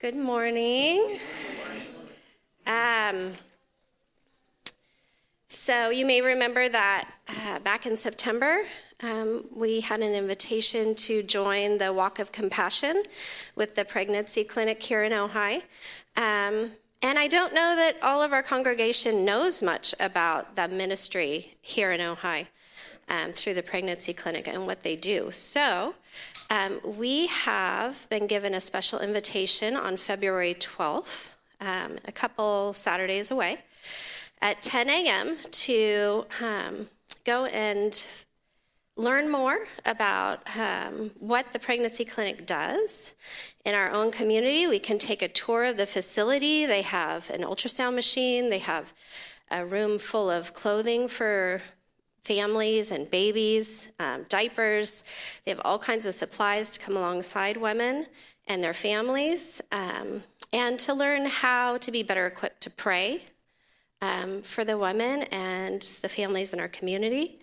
Good morning. Um, so, you may remember that uh, back in September, um, we had an invitation to join the Walk of Compassion with the pregnancy clinic here in Ojai. Um, and I don't know that all of our congregation knows much about the ministry here in Ojai um, through the pregnancy clinic and what they do. So, um, we have been given a special invitation on February 12th, um, a couple Saturdays away, at 10 a.m. to um, go and learn more about um, what the pregnancy clinic does in our own community. We can take a tour of the facility. They have an ultrasound machine, they have a room full of clothing for families and babies, um, diapers. They have all kinds of supplies to come alongside women and their families, um, and to learn how to be better equipped to pray um, for the women and the families in our community.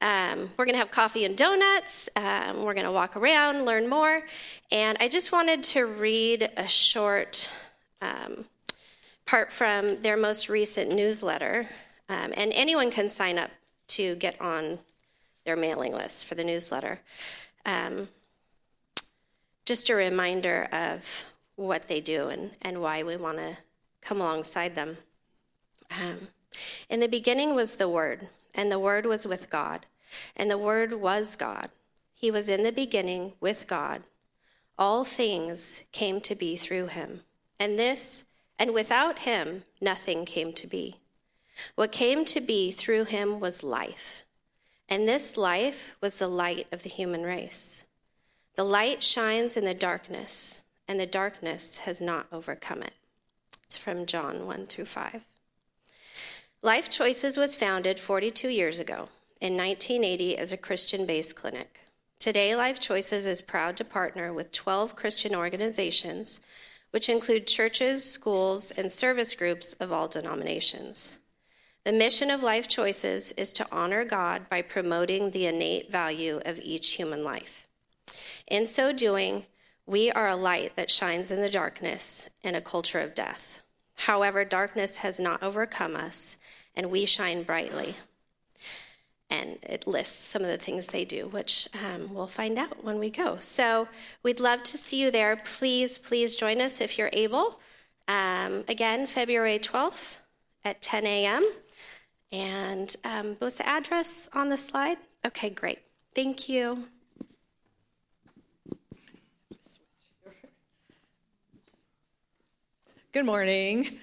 Um, we're going to have coffee and donuts. Um, we're going to walk around, learn more. And I just wanted to read a short um, part from their most recent newsletter. and anyone can sign up to get on their mailing list for the newsletter. Um, just a reminder of what they do and, and why we want to come alongside them. Um, in the beginning was the Word, and the Word was with God, and the Word was God. He was in the beginning with God. All things came to be through him, and this, and without him, nothing came to be. What came to be through him was life, and this life was the light of the human race. The light shines in the darkness, and the darkness has not overcome it. It's from John 1 through 5. Life Choices was founded 42 years ago in 1980 as a Christian based clinic. Today, Life Choices is proud to partner with 12 Christian organizations, which include churches, schools, and service groups of all denominations. The mission of Life Choices is to honor God by promoting the innate value of each human life. In so doing, we are a light that shines in the darkness in a culture of death. However, darkness has not overcome us, and we shine brightly. And it lists some of the things they do, which um, we'll find out when we go. So we'd love to see you there. Please, please join us if you're able. Um, again, February 12th at 10 a.m. And um, was the address on the slide? Okay, great. Thank you. Good morning.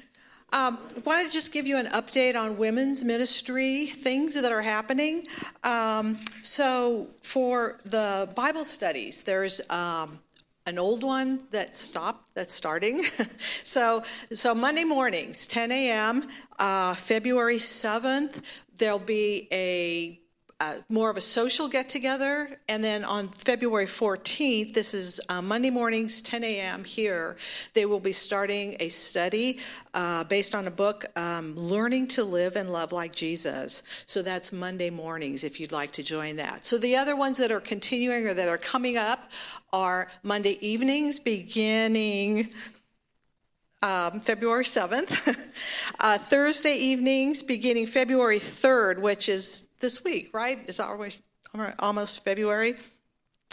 Um, I wanted to just give you an update on women's ministry things that are happening. Um, so, for the Bible studies, there's um, an old one that stopped that's starting. So so monday mornings 10 a.m uh, february 7th there'll be a uh, more of a social get together. And then on February 14th, this is uh, Monday mornings, 10 a.m. here, they will be starting a study uh, based on a book, um, Learning to Live and Love Like Jesus. So that's Monday mornings if you'd like to join that. So the other ones that are continuing or that are coming up are Monday evenings beginning um, February 7th. uh, Thursday evenings beginning February 3rd, which is this week, right? It's always almost February.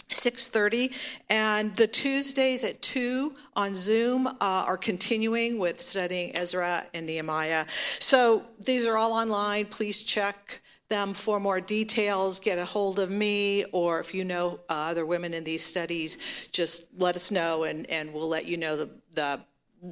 6.30 and the tuesdays at 2 on zoom uh, are continuing with studying ezra and nehemiah so these are all online please check them for more details get a hold of me or if you know uh, other women in these studies just let us know and, and we'll let you know the, the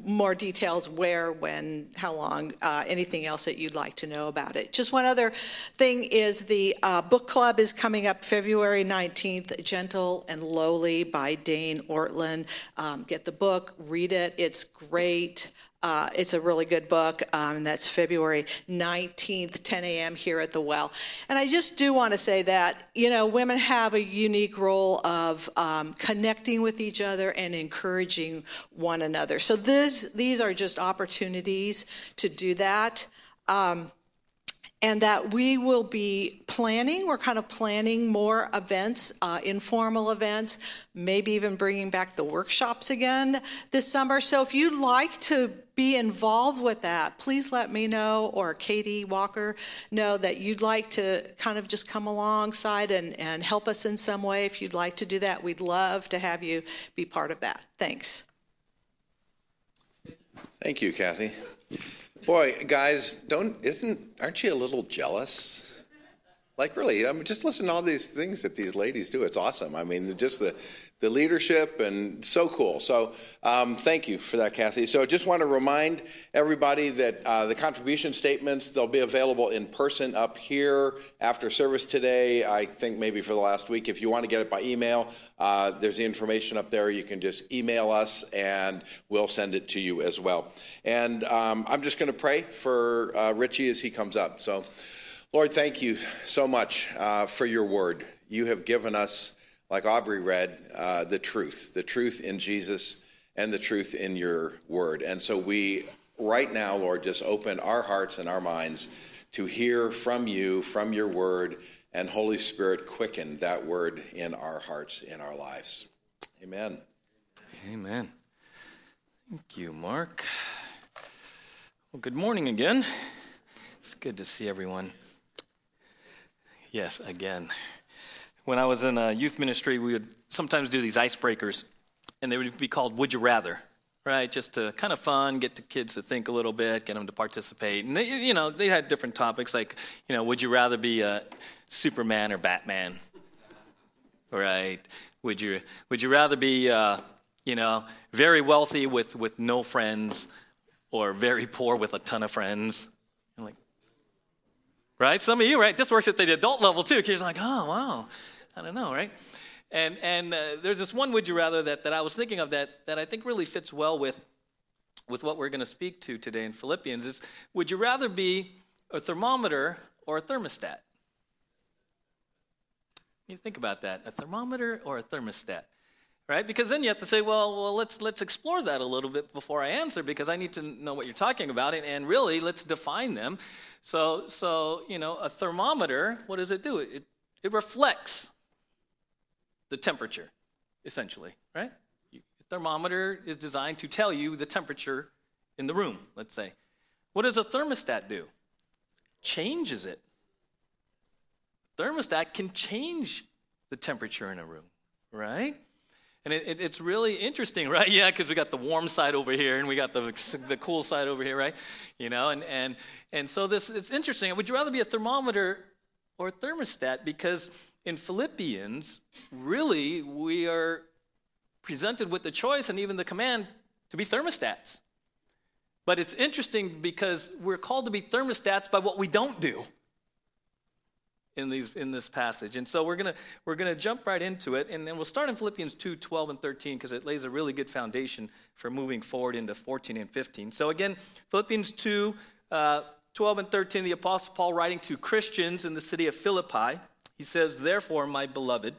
more details where, when, how long, uh, anything else that you'd like to know about it. Just one other thing is the uh, book club is coming up February 19th, Gentle and Lowly by Dane Ortlund. Um, get the book, read it, it's great. Uh, it's a really good book. Um, that's February 19th, 10 a.m. here at the Well. And I just do want to say that, you know, women have a unique role of um, connecting with each other and encouraging one another. So this, these are just opportunities to do that. Um, and that we will be planning, we're kind of planning more events, uh, informal events, maybe even bringing back the workshops again this summer. So if you'd like to be involved with that, please let me know or Katie Walker know that you'd like to kind of just come alongside and, and help us in some way. If you'd like to do that, we'd love to have you be part of that. Thanks. Thank you, Kathy. Boy, guys, don't isn't aren't you a little jealous? Like really, I mean, just listen to all these things that these ladies do. It's awesome. I mean, just the the leadership and so cool. So um, thank you for that, Kathy. So I just want to remind everybody that uh, the contribution statements they'll be available in person up here after service today. I think maybe for the last week. If you want to get it by email, uh, there's the information up there. You can just email us and we'll send it to you as well. And um, I'm just going to pray for uh, Richie as he comes up. So. Lord, thank you so much uh, for your word. You have given us like Aubrey read, uh, the truth, the truth in Jesus and the truth in your word. And so we, right now, Lord, just open our hearts and our minds to hear from you, from your word, and Holy Spirit, quicken that word in our hearts, in our lives. Amen. Amen. Thank you, Mark. Well, good morning again. It's good to see everyone. Yes, again when I was in a youth ministry, we would sometimes do these icebreakers, and they would be called Would You Rather, right? Just to kind of fun, get the kids to think a little bit, get them to participate. And, they, you know, they had different topics like, you know, would you rather be a Superman or Batman? Right? Would you, would you rather be, uh, you know, very wealthy with, with no friends or very poor with a ton of friends? like, right? Some of you, right? This works at the adult level too. Kids are like, oh, wow. I don't know, right? And, and uh, there's this one would you rather that, that I was thinking of that, that I think really fits well with, with what we're going to speak to today in Philippians is would you rather be a thermometer or a thermostat? You think about that, a thermometer or a thermostat, right? Because then you have to say, well, well, let's let's explore that a little bit before I answer, because I need to know what you're talking about, and, and really let's define them. So, so you know, a thermometer, what does it do? It it reflects the temperature, essentially, right? The thermometer is designed to tell you the temperature in the room, let's say. What does a thermostat do? Changes it. Thermostat can change the temperature in a room, right? And it, it, it's really interesting, right? Yeah, because we got the warm side over here and we got the, the cool side over here, right? You know, and, and, and so this it's interesting. Would you rather be a thermometer or a thermostat? Because in Philippians, really, we are presented with the choice and even the command to be thermostats. But it's interesting because we're called to be thermostats by what we don't do in these in this passage. And so we're gonna we're gonna jump right into it, and then we'll start in Philippians 2, 12 and 13, because it lays a really good foundation for moving forward into 14 and 15. So again, Philippians 2, uh, 12 and 13, the Apostle Paul writing to Christians in the city of Philippi. He says, Therefore, my beloved,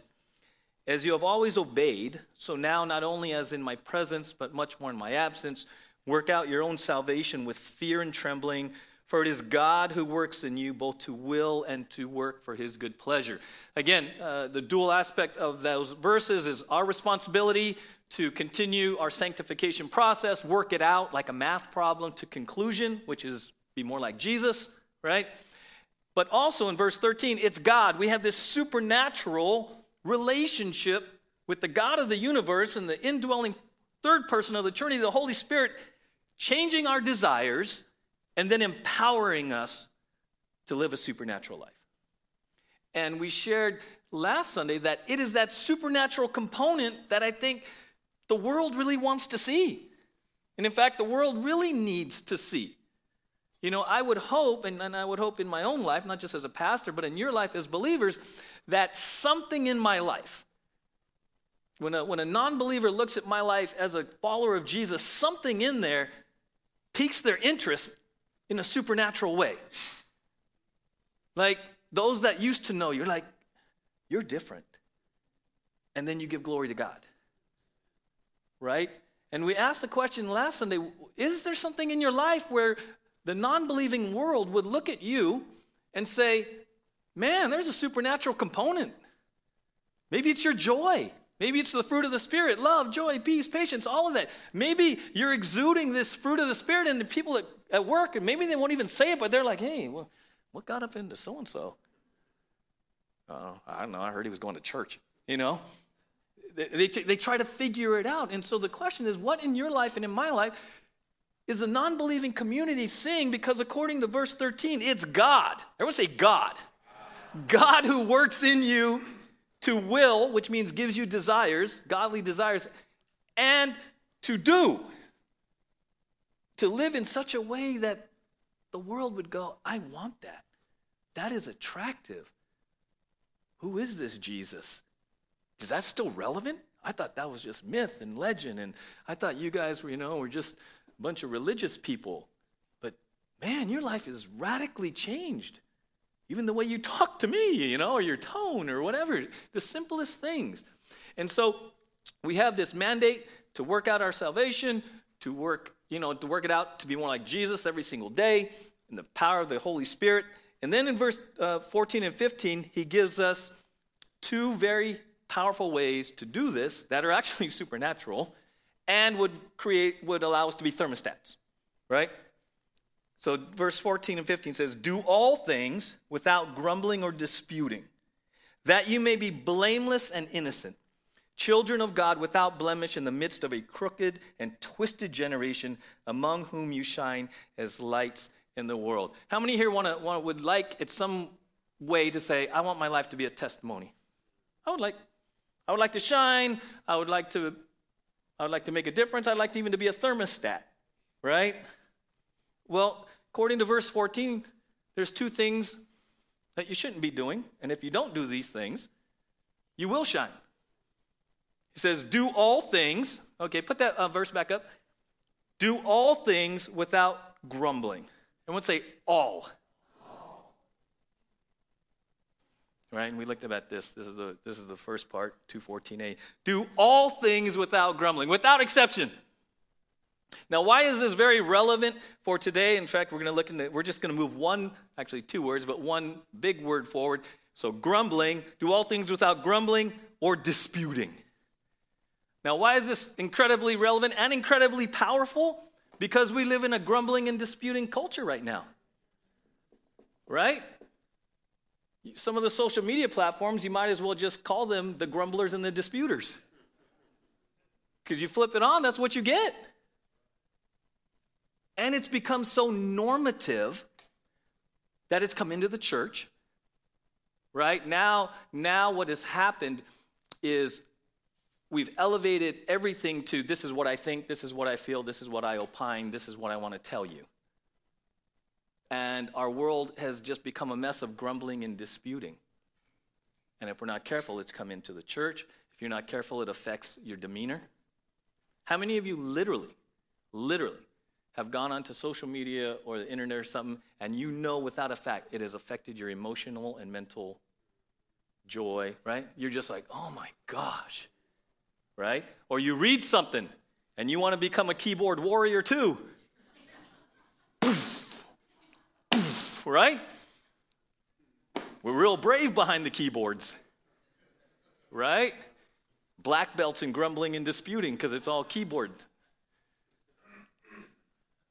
as you have always obeyed, so now not only as in my presence, but much more in my absence, work out your own salvation with fear and trembling, for it is God who works in you both to will and to work for his good pleasure. Again, uh, the dual aspect of those verses is our responsibility to continue our sanctification process, work it out like a math problem to conclusion, which is be more like Jesus, right? But also in verse 13, it's God. We have this supernatural relationship with the God of the universe and the indwelling third person of the Trinity, the Holy Spirit, changing our desires and then empowering us to live a supernatural life. And we shared last Sunday that it is that supernatural component that I think the world really wants to see. And in fact, the world really needs to see. You know, I would hope, and, and I would hope in my own life, not just as a pastor, but in your life as believers, that something in my life, when a, when a non believer looks at my life as a follower of Jesus, something in there piques their interest in a supernatural way. Like those that used to know, you're like, you're different. And then you give glory to God. Right? And we asked the question last Sunday is there something in your life where the non believing world would look at you and say, man, there's a supernatural component. Maybe it's your joy. Maybe it's the fruit of the Spirit love, joy, peace, patience, all of that. Maybe you're exuding this fruit of the Spirit, the people at, at work, and maybe they won't even say it, but they're like, hey, well, what got up into so and so? I don't know. I heard he was going to church. You know? They, they, they try to figure it out. And so the question is what in your life and in my life is a non believing community seeing? Because according to verse 13, it's God. Everyone say God. God who works in you to will, which means gives you desires, godly desires, and to do. To live in such a way that the world would go, I want that. That is attractive. Who is this Jesus? Is that still relevant? I thought that was just myth and legend, and I thought you guys were, you know, were just bunch of religious people. But man, your life is radically changed. Even the way you talk to me, you know, or your tone or whatever, the simplest things. And so we have this mandate to work out our salvation, to work, you know, to work it out to be more like Jesus every single day in the power of the Holy Spirit. And then in verse uh, 14 and 15, he gives us two very powerful ways to do this that are actually supernatural and would create, would allow us to be thermostats, right? So, verse 14 and 15 says, Do all things without grumbling or disputing, that you may be blameless and innocent, children of God without blemish in the midst of a crooked and twisted generation, among whom you shine as lights in the world. How many here want to, would like, it's some way to say, I want my life to be a testimony? I would like, I would like to shine. I would like to, I would like to make a difference. I'd like to even to be a thermostat, right? Well, according to verse 14, there's two things that you shouldn't be doing. And if you don't do these things, you will shine. He says, Do all things. Okay, put that uh, verse back up. Do all things without grumbling. And would say all. all. Right? And we looked at this. This is the this is the first part, 214a. Do all things without grumbling, without exception. Now, why is this very relevant for today? In fact, we're going to look into, we're just going to move one, actually two words, but one big word forward. So, grumbling, do all things without grumbling or disputing. Now, why is this incredibly relevant and incredibly powerful? Because we live in a grumbling and disputing culture right now. Right? Some of the social media platforms, you might as well just call them the grumblers and the disputers. Because you flip it on, that's what you get. And it's become so normative that it's come into the church. Right? Now, now what has happened is we've elevated everything to this is what I think, this is what I feel, this is what I opine, this is what I want to tell you. And our world has just become a mess of grumbling and disputing. And if we're not careful, it's come into the church. If you're not careful, it affects your demeanor. How many of you literally, literally have gone onto social media or the internet or something, and you know without a fact it has affected your emotional and mental joy, right? You're just like, oh my gosh, right? Or you read something and you want to become a keyboard warrior too. Right? We're real brave behind the keyboards, right? Black belts and grumbling and disputing because it's all keyboard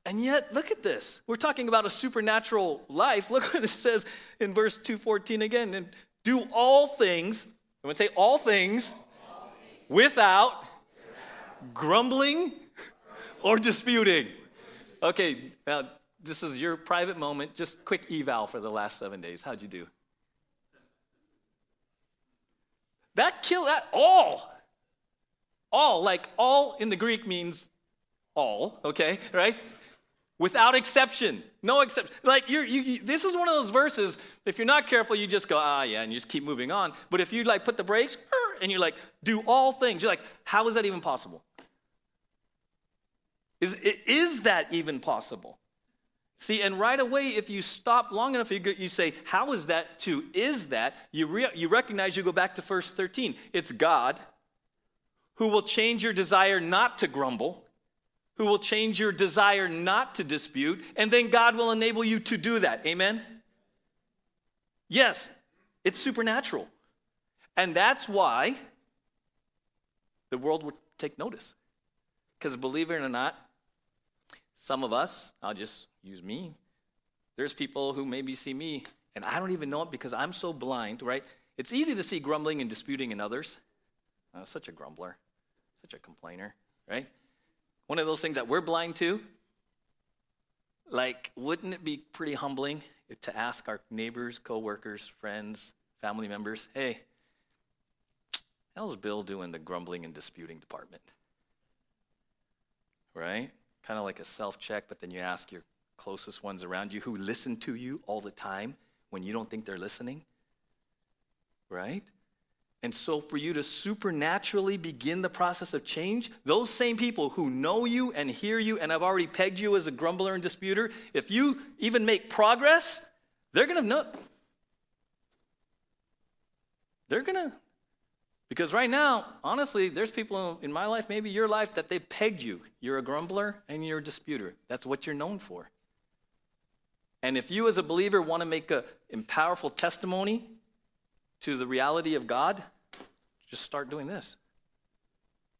and yet, look at this. We're talking about a supernatural life. Look what it says in verse 214 again. And do all things, going to say all things, all things. Without, without grumbling or disputing. Okay, now this is your private moment. Just quick eval for the last seven days. How'd you do? That kill that all. All, like all in the Greek means all, okay, right? without exception. No exception. Like you're, you, you, this is one of those verses. If you're not careful, you just go, ah, yeah, and you just keep moving on. But if you like put the brakes and you like do all things, you're like, how is that even possible? Is is that even possible? See, and right away, if you stop long enough, you, you say, how is that to is that? You, re, you recognize you go back to verse 13. It's God who will change your desire not to grumble who will change your desire not to dispute, and then God will enable you to do that. Amen? Yes, it's supernatural. And that's why the world would take notice. Because believe it or not, some of us, I'll just use me, there's people who maybe see me and I don't even know it because I'm so blind, right? It's easy to see grumbling and disputing in others. Uh, such a grumbler, such a complainer, right? One of those things that we're blind to. Like, wouldn't it be pretty humbling to ask our neighbors, coworkers, friends, family members, hey, how's Bill doing the grumbling and disputing department? Right? Kind of like a self check, but then you ask your closest ones around you who listen to you all the time when you don't think they're listening. Right? And so, for you to supernaturally begin the process of change, those same people who know you and hear you and have already pegged you as a grumbler and disputer, if you even make progress, they're going to know. They're going to. Because right now, honestly, there's people in my life, maybe your life, that they pegged you. You're a grumbler and you're a disputer. That's what you're known for. And if you, as a believer, want to make a powerful testimony to the reality of God, just start doing this.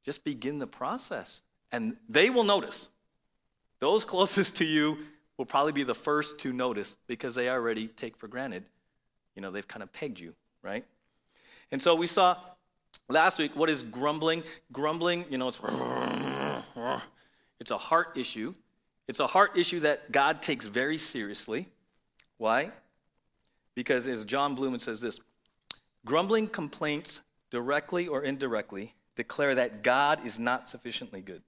Just begin the process. And they will notice. Those closest to you will probably be the first to notice because they already take for granted. You know, they've kind of pegged you, right? And so we saw last week what is grumbling? Grumbling, you know, it's, it's a heart issue. It's a heart issue that God takes very seriously. Why? Because as John Blumen says this grumbling complaints, directly or indirectly, declare that God is not sufficiently good,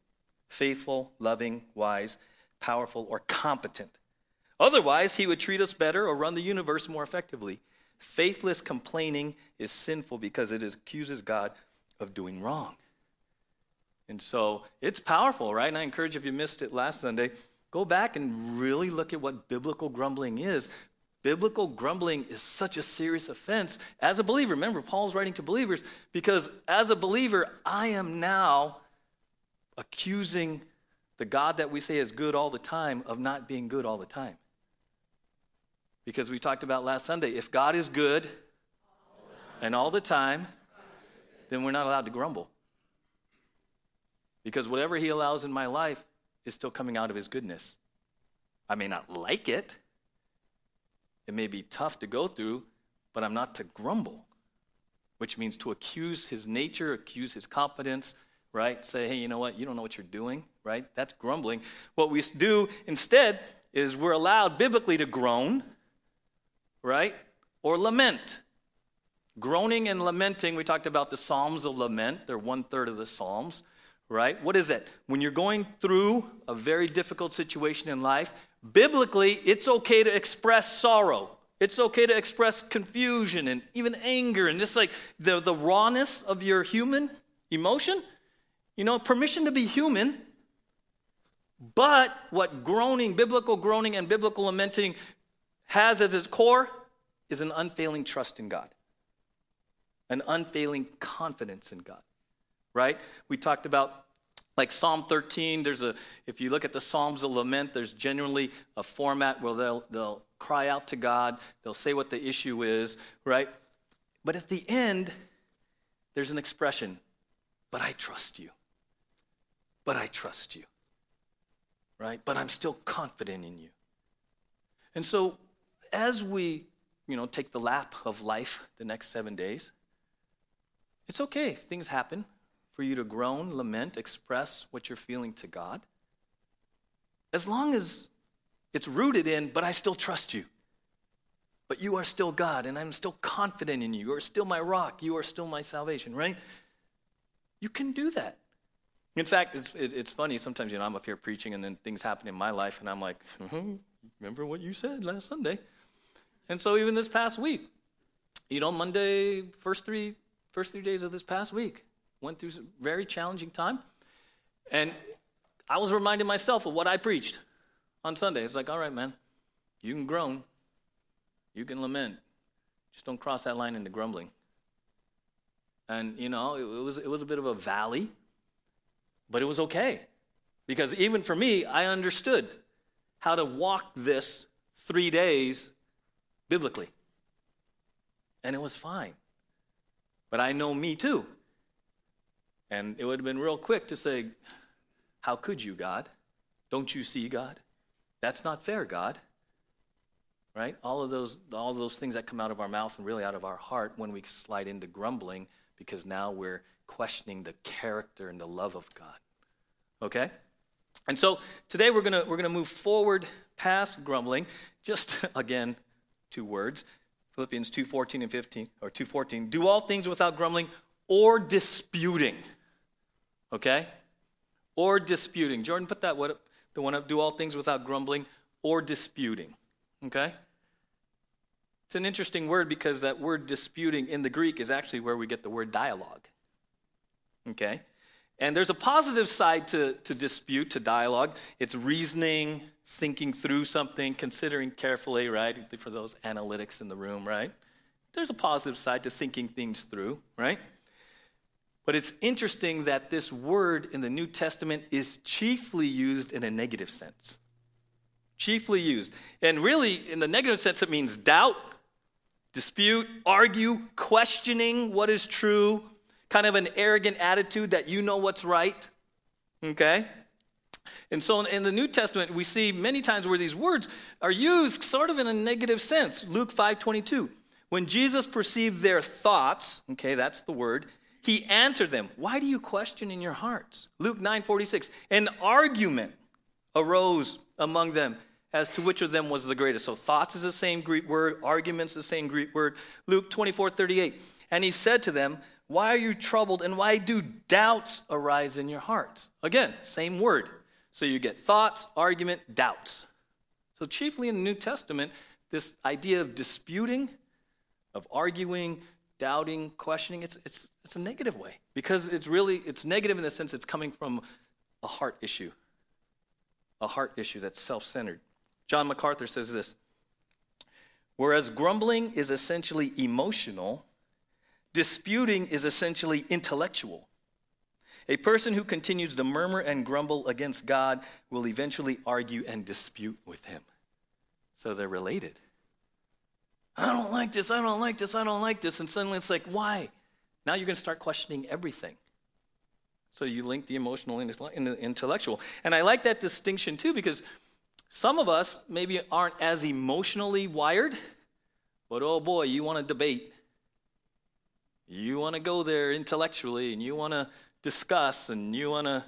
faithful, loving, wise, powerful, or competent. Otherwise, he would treat us better or run the universe more effectively. Faithless complaining is sinful because it accuses God of doing wrong. And so it's powerful, right? And I encourage if you missed it last Sunday, go back and really look at what biblical grumbling is. Biblical grumbling is such a serious offense. As a believer, remember, Paul's writing to believers because as a believer, I am now accusing the God that we say is good all the time of not being good all the time. Because we talked about last Sunday, if God is good and all the time, then we're not allowed to grumble. Because whatever He allows in my life is still coming out of His goodness. I may not like it, it may be tough to go through, but I'm not to grumble, which means to accuse His nature, accuse His competence, right? Say, hey, you know what? You don't know what you're doing, right? That's grumbling. What we do instead is we're allowed biblically to groan, right? Or lament. Groaning and lamenting, we talked about the Psalms of lament, they're one third of the Psalms right? What is it? When you're going through a very difficult situation in life, biblically, it's okay to express sorrow. It's okay to express confusion and even anger and just like the, the rawness of your human emotion. You know, permission to be human. But what groaning, biblical groaning, and biblical lamenting has at its core is an unfailing trust in God, an unfailing confidence in God right? We talked about like Psalm 13, there's a, if you look at the Psalms of Lament, there's generally a format where they'll, they'll cry out to God, they'll say what the issue is, right? But at the end, there's an expression, but I trust you. But I trust you, right? But I'm still confident in you. And so as we, you know, take the lap of life the next seven days, it's okay. Things happen for you to groan, lament, express what you're feeling to God. As long as it's rooted in, but I still trust you. But you are still God, and I'm still confident in you. You are still my rock. You are still my salvation, right? You can do that. In fact, it's, it, it's funny. Sometimes, you know, I'm up here preaching, and then things happen in my life, and I'm like, mm-hmm, remember what you said last Sunday? And so, even this past week, you know, Monday, first three, first three days of this past week, went through a very challenging time. And I was reminding myself of what I preached on Sunday. It's like, all right, man, you can groan, you can lament, just don't cross that line into grumbling. And you know, it, it was it was a bit of a valley, but it was okay because even for me, I understood how to walk this three days biblically. and it was fine. But I know me too. And it would have been real quick to say, How could you, God? Don't you see, God? That's not fair, God. Right? All of those all of those things that come out of our mouth and really out of our heart when we slide into grumbling because now we're questioning the character and the love of God. Okay? And so today we're going we're to move forward past grumbling. Just again, two words. Philippians 2:14 and 15 or 2:14. Do all things without grumbling or disputing. Okay? Or disputing. Jordan put that what the one up do all things without grumbling or disputing. Okay? It's an interesting word because that word disputing in the Greek is actually where we get the word dialogue. Okay? And there's a positive side to, to dispute, to dialogue. It's reasoning, thinking through something, considering carefully, right? For those analytics in the room, right? There's a positive side to thinking things through, right? But it's interesting that this word in the New Testament is chiefly used in a negative sense. Chiefly used. And really, in the negative sense, it means doubt, dispute, argue, questioning what is true, kind of an arrogant attitude that you know what's right. Okay? And so in the New Testament, we see many times where these words are used sort of in a negative sense. Luke 5:22. When Jesus perceived their thoughts, okay, that's the word, he answered them, Why do you question in your hearts? Luke 9:46. An argument arose among them as to which of them was the greatest. So thoughts is the same Greek word, arguments the same Greek word. Luke 24:38. And he said to them, why are you troubled and why do doubts arise in your hearts? Again, same word. So you get thoughts, argument, doubts. So, chiefly in the New Testament, this idea of disputing, of arguing, doubting, questioning, it's, it's, it's a negative way because it's really, it's negative in the sense it's coming from a heart issue, a heart issue that's self-centered. John MacArthur says this, whereas grumbling is essentially emotional, Disputing is essentially intellectual. A person who continues to murmur and grumble against God will eventually argue and dispute with him. So they're related. I don't like this, I don't like this, I don't like this. And suddenly it's like, why? Now you're going to start questioning everything. So you link the emotional and the intellectual. And I like that distinction too because some of us maybe aren't as emotionally wired, but oh boy, you want to debate. You want to go there intellectually and you want to discuss and you want to,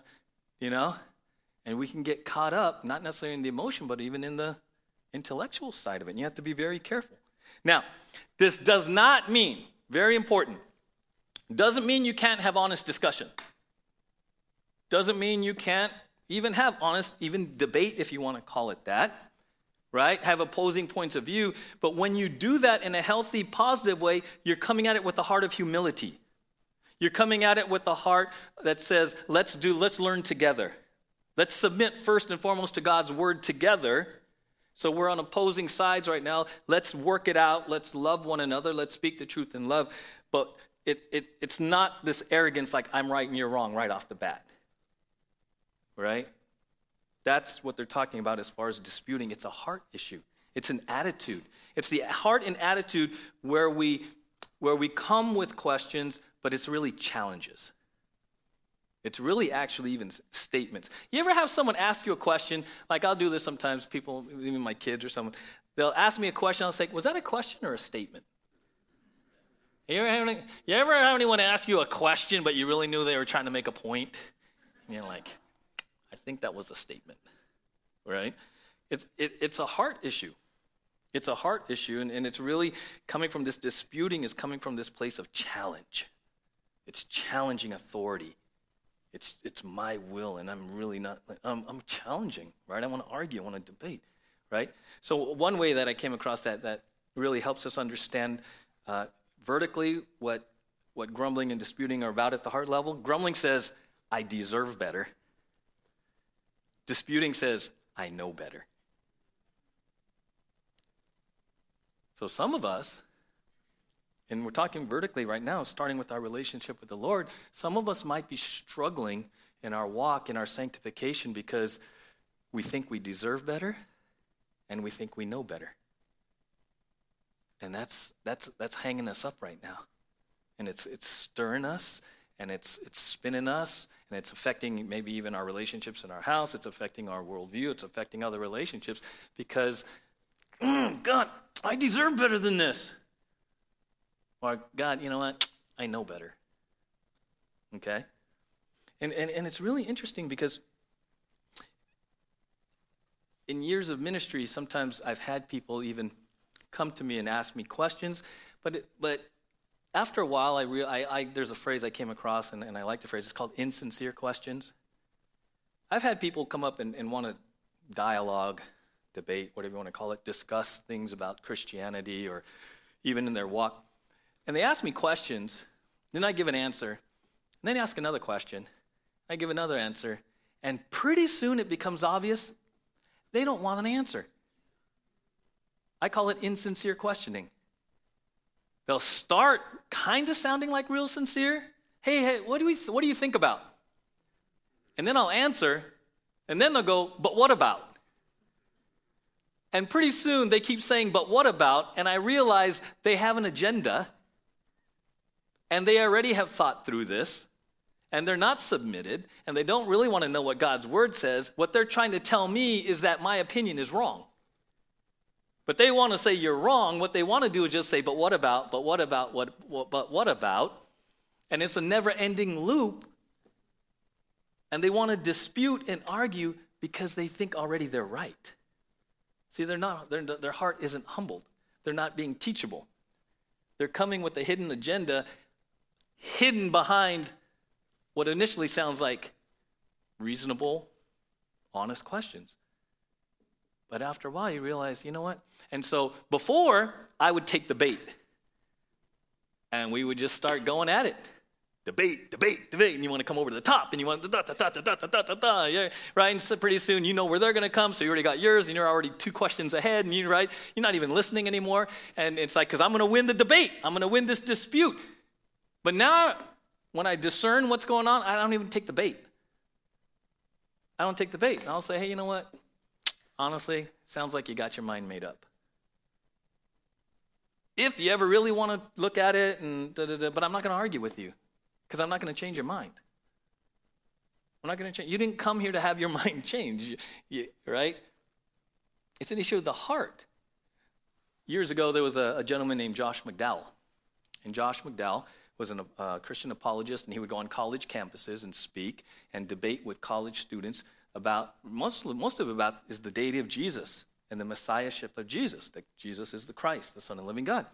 you know, and we can get caught up, not necessarily in the emotion, but even in the intellectual side of it. And you have to be very careful. Now, this does not mean, very important, doesn't mean you can't have honest discussion. Doesn't mean you can't even have honest, even debate, if you want to call it that right? Have opposing points of view. But when you do that in a healthy, positive way, you're coming at it with a heart of humility. You're coming at it with a heart that says, let's do, let's learn together. Let's submit first and foremost to God's word together. So we're on opposing sides right now. Let's work it out. Let's love one another. Let's speak the truth in love. But it, it, it's not this arrogance like I'm right and you're wrong right off the bat. Right? That's what they're talking about as far as disputing. It's a heart issue, it's an attitude. It's the heart and attitude where we, where we come with questions, but it's really challenges. It's really actually even statements. You ever have someone ask you a question? Like I'll do this sometimes, people, even my kids or someone, they'll ask me a question. I'll say, Was that a question or a statement? You ever, have any, you ever have anyone ask you a question, but you really knew they were trying to make a point? And you're like, I think that was a statement, right? It's, it, it's a heart issue. It's a heart issue, and, and it's really coming from this disputing, is coming from this place of challenge. It's challenging authority. It's, it's my will, and I'm really not, I'm, I'm challenging, right? I want to argue, I want to debate, right? So, one way that I came across that that really helps us understand uh, vertically what, what grumbling and disputing are about at the heart level grumbling says, I deserve better. Disputing says, I know better. So some of us, and we're talking vertically right now, starting with our relationship with the Lord, some of us might be struggling in our walk, in our sanctification, because we think we deserve better and we think we know better. And that's, that's, that's hanging us up right now. And it's, it's stirring us, and it's, it's spinning us, and it's affecting maybe even our relationships in our house. It's affecting our worldview. It's affecting other relationships because, mm, God, I deserve better than this. Or, God, you know what? I know better. Okay? And, and, and it's really interesting because in years of ministry, sometimes I've had people even come to me and ask me questions, but, it, but after a while, I, re- I, I, there's a phrase I came across, and, and I like the phrase. It's called insincere questions. I've had people come up and, and want to dialogue, debate, whatever you want to call it, discuss things about Christianity or even in their walk. And they ask me questions, then I give an answer, and then they ask another question. I give another answer, and pretty soon it becomes obvious they don't want an answer. I call it insincere questioning. They'll start kind of sounding like real sincere. Hey, hey, what do, we th- what do you think about? And then I'll answer, and then they'll go, but what about? And pretty soon they keep saying, but what about? And I realize they have an agenda, and they already have thought through this, and they're not submitted, and they don't really want to know what God's word says. What they're trying to tell me is that my opinion is wrong. But they want to say you're wrong. What they want to do is just say, but what about, but what about, what, what but what about? And it's a never ending loop. And they want to dispute and argue because they think already they're right. See, they're not, they're, their heart isn't humbled, they're not being teachable. They're coming with a hidden agenda, hidden behind what initially sounds like reasonable, honest questions. But after a while, you realize, you know what? And so before, I would take the bait. And we would just start going at it. Debate, debate, debate. And you want to come over to the top and you want da da da da da da da da da. Yeah, right? And so pretty soon you know where they're going to come. So you already got yours and you're already two questions ahead. And you right? You're not even listening anymore. And it's like, because I'm going to win the debate. I'm going to win this dispute. But now, when I discern what's going on, I don't even take the bait. I don't take the bait. I'll say, hey, you know what? honestly, sounds like you got your mind made up. If you ever really want to look at it, and da, da, da, but I'm not going to argue with you because I'm not going to change your mind. I'm not going to change. You didn't come here to have your mind change, you, you, right? It's an issue of the heart. Years ago, there was a, a gentleman named Josh McDowell. And Josh McDowell was a uh, Christian apologist, and he would go on college campuses and speak and debate with college students about, most, most of it about is the deity of Jesus and the messiahship of Jesus, that Jesus is the Christ, the Son of the living God.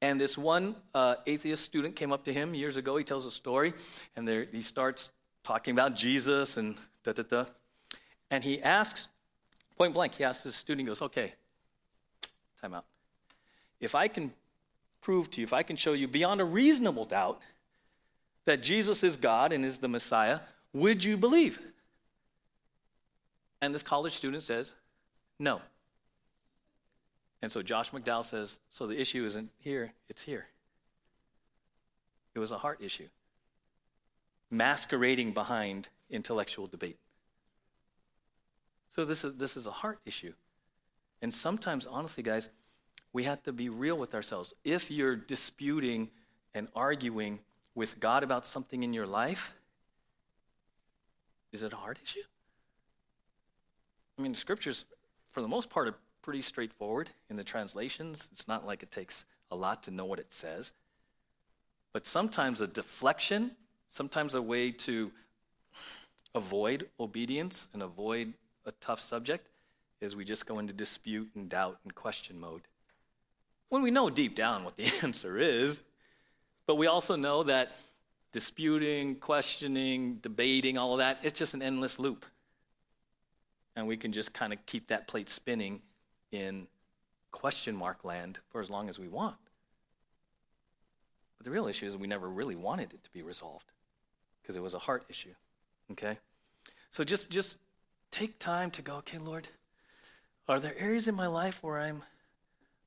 And this one uh, atheist student came up to him years ago. He tells a story, and there, he starts talking about Jesus and da da da. And he asks, point blank, he asks his student, he goes, okay, time out. If I can prove to you, if I can show you beyond a reasonable doubt that Jesus is God and is the Messiah, would you believe? And this college student says, no. And so Josh McDowell says, so the issue isn't here, it's here. It was a heart issue, masquerading behind intellectual debate. So this is, this is a heart issue. And sometimes, honestly, guys, we have to be real with ourselves. If you're disputing and arguing with God about something in your life, is it a heart issue? I mean, the scriptures, for the most part, are pretty straightforward in the translations. It's not like it takes a lot to know what it says. But sometimes a deflection, sometimes a way to avoid obedience and avoid a tough subject is we just go into dispute and doubt and question mode. When we know deep down what the answer is, but we also know that disputing, questioning, debating, all of that, it's just an endless loop and we can just kind of keep that plate spinning in question mark land for as long as we want. But the real issue is we never really wanted it to be resolved because it was a heart issue. Okay? So just just take time to go, okay, Lord, are there areas in my life where I'm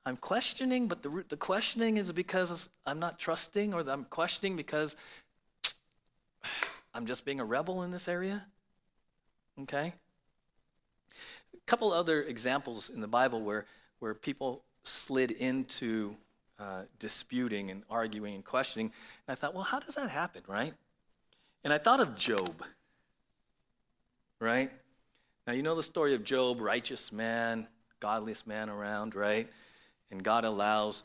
I'm questioning, but the the questioning is because I'm not trusting or I'm questioning because I'm just being a rebel in this area? Okay? A couple other examples in the Bible where, where people slid into uh, disputing and arguing and questioning. And I thought, well, how does that happen, right? And I thought of Job, right? Now, you know the story of Job, righteous man, godliest man around, right? And God allows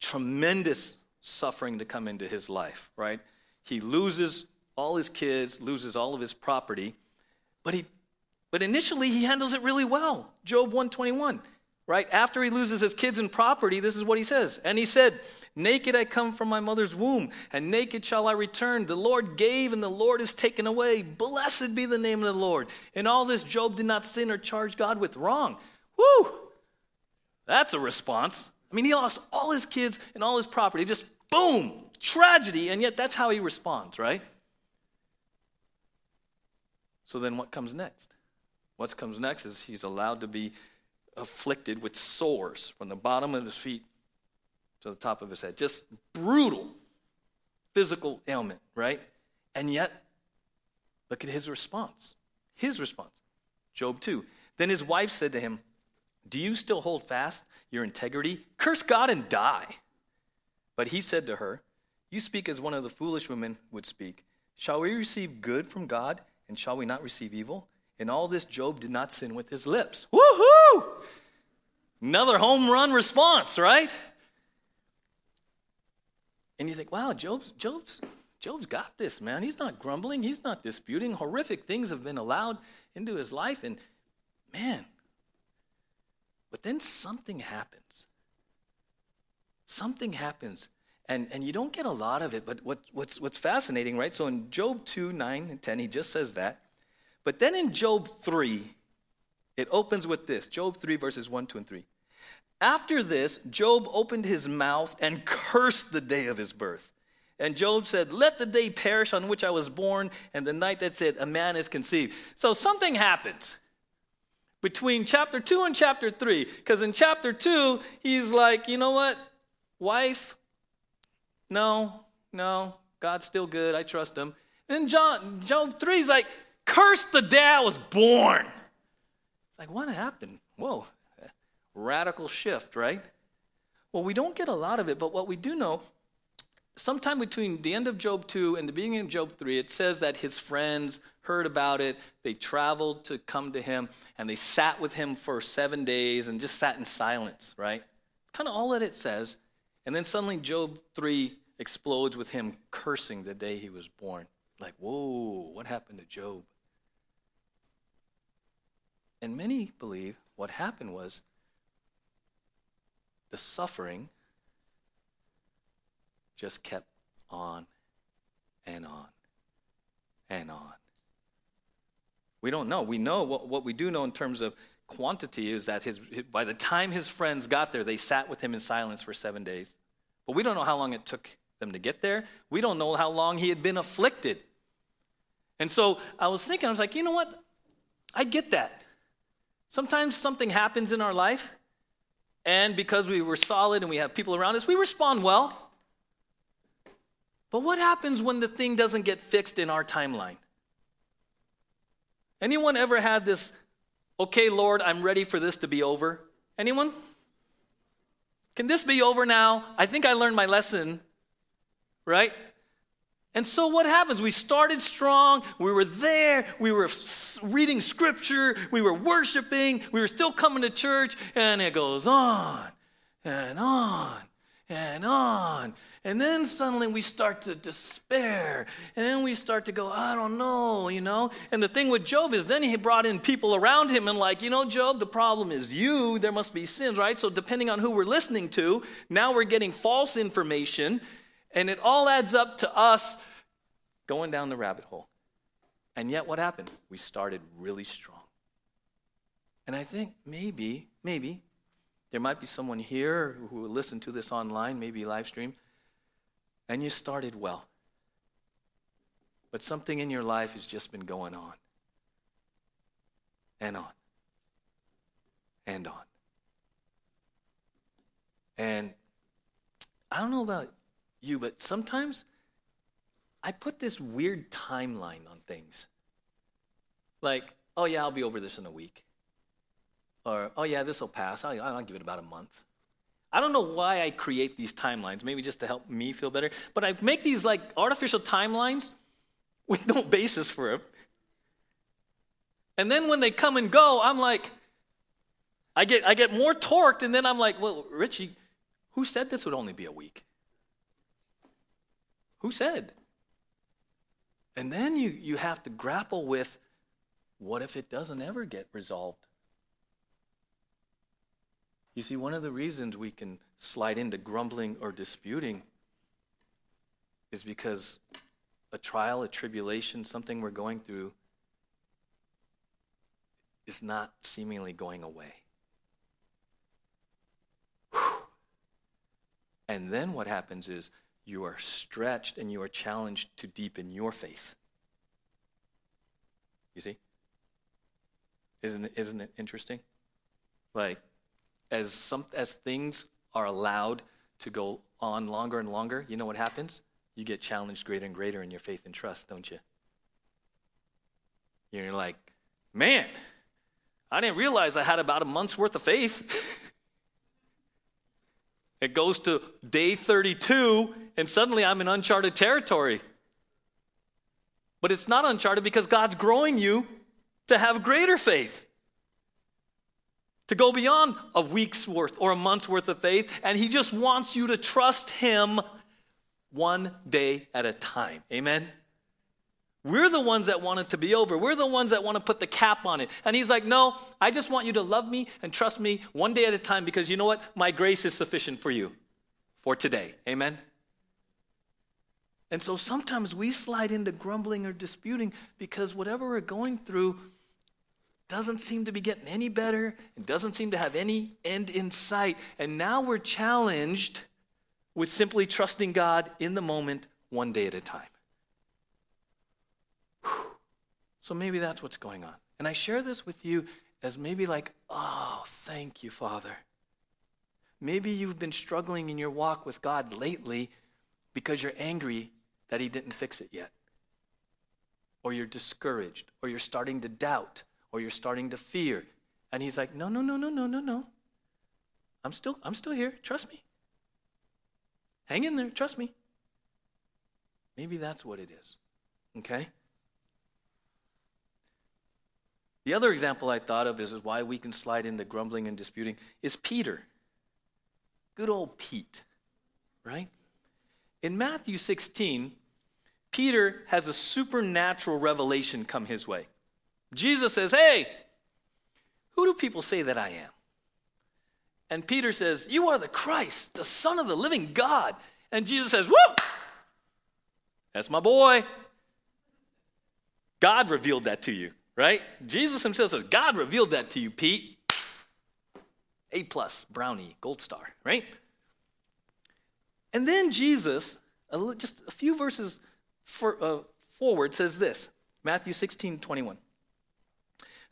tremendous suffering to come into his life, right? He loses all his kids, loses all of his property, but he but initially he handles it really well. Job 121, right? After he loses his kids and property, this is what he says. And he said, Naked I come from my mother's womb, and naked shall I return. The Lord gave, and the Lord is taken away. Blessed be the name of the Lord. In all this, Job did not sin or charge God with wrong. Woo! That's a response. I mean, he lost all his kids and all his property. Just boom, tragedy, and yet that's how he responds, right? So then what comes next? What comes next is he's allowed to be afflicted with sores from the bottom of his feet to the top of his head. Just brutal physical ailment, right? And yet, look at his response. His response. Job 2. Then his wife said to him, Do you still hold fast your integrity? Curse God and die. But he said to her, You speak as one of the foolish women would speak. Shall we receive good from God, and shall we not receive evil? In all this, Job did not sin with his lips. Woohoo! Another home run response, right? And you think, wow, Job's, Job's, Job's got this, man. He's not grumbling. He's not disputing. Horrific things have been allowed into his life. And man, but then something happens. Something happens. And, and you don't get a lot of it, but what, what's, what's fascinating, right? So in Job 2, 9, and 10, he just says that. But then in Job 3, it opens with this Job 3, verses 1, 2, and 3. After this, Job opened his mouth and cursed the day of his birth. And Job said, Let the day perish on which I was born, and the night that said, A man is conceived. So something happens between chapter 2 and chapter 3. Because in chapter 2, he's like, You know what? Wife, no, no, God's still good. I trust him. Then John, Job 3 is like, Curse the day I was born. It's like, what happened? Whoa, radical shift, right? Well, we don't get a lot of it, but what we do know, sometime between the end of Job 2 and the beginning of Job 3, it says that his friends heard about it. They traveled to come to him, and they sat with him for seven days and just sat in silence, right? Kind of all that it says. And then suddenly Job 3 explodes with him cursing the day he was born. Like, whoa, what happened to Job? And many believe what happened was the suffering just kept on and on and on. We don't know. We know what, what we do know in terms of quantity is that his, by the time his friends got there, they sat with him in silence for seven days. But we don't know how long it took them to get there. We don't know how long he had been afflicted. And so I was thinking, I was like, you know what? I get that. Sometimes something happens in our life, and because we were solid and we have people around us, we respond well. But what happens when the thing doesn't get fixed in our timeline? Anyone ever had this, okay, Lord, I'm ready for this to be over? Anyone? Can this be over now? I think I learned my lesson, right? And so what happens? We started strong. We were there. We were reading scripture. We were worshiping. We were still coming to church. And it goes on and on and on. And then suddenly we start to despair. And then we start to go, I don't know, you know? And the thing with Job is then he brought in people around him and, like, you know, Job, the problem is you. There must be sins, right? So depending on who we're listening to, now we're getting false information. And it all adds up to us going down the rabbit hole. And yet, what happened? We started really strong. And I think maybe, maybe, there might be someone here who will listen to this online, maybe live stream, and you started well. But something in your life has just been going on and on and on. And I don't know about you, but sometimes I put this weird timeline on things. Like, oh yeah, I'll be over this in a week. Or, oh yeah, this will pass. I'll, I'll give it about a month. I don't know why I create these timelines, maybe just to help me feel better, but I make these like artificial timelines with no basis for it. And then when they come and go, I'm like, I get, I get more torqued, and then I'm like, well, Richie, who said this would only be a week? Who said? And then you, you have to grapple with what if it doesn't ever get resolved? You see, one of the reasons we can slide into grumbling or disputing is because a trial, a tribulation, something we're going through is not seemingly going away. And then what happens is you are stretched and you are challenged to deepen your faith. You see? Isn't it, isn't it interesting? Like, as, some, as things are allowed to go on longer and longer, you know what happens? You get challenged greater and greater in your faith and trust, don't you? You're like, man, I didn't realize I had about a month's worth of faith. it goes to day 32, and suddenly I'm in uncharted territory. But it's not uncharted because God's growing you to have greater faith to go beyond a week's worth or a month's worth of faith, and He just wants you to trust Him one day at a time. Amen? We're the ones that want it to be over. We're the ones that want to put the cap on it. And He's like, No, I just want you to love me and trust me one day at a time because you know what? My grace is sufficient for you for today. Amen? And so sometimes we slide into grumbling or disputing because whatever we're going through, doesn't seem to be getting any better and doesn't seem to have any end in sight. And now we're challenged with simply trusting God in the moment, one day at a time. Whew. So maybe that's what's going on. And I share this with you as maybe like, oh, thank you, Father. Maybe you've been struggling in your walk with God lately because you're angry that He didn't fix it yet. Or you're discouraged, or you're starting to doubt, or you're starting to fear. And he's like, No, no, no, no, no, no, no. I'm still, I'm still here. Trust me. Hang in there. Trust me. Maybe that's what it is. Okay? The other example I thought of is, is why we can slide into grumbling and disputing is Peter. Good old Pete, right? In Matthew 16, Peter has a supernatural revelation come his way. Jesus says, Hey, who do people say that I am? And Peter says, You are the Christ, the Son of the living God. And Jesus says, Woo! That's my boy. God revealed that to you, right? Jesus himself says, God revealed that to you, Pete. A plus, brownie, gold star, right? And then Jesus, just a few verses for, uh, forward, says this Matthew 16, 21.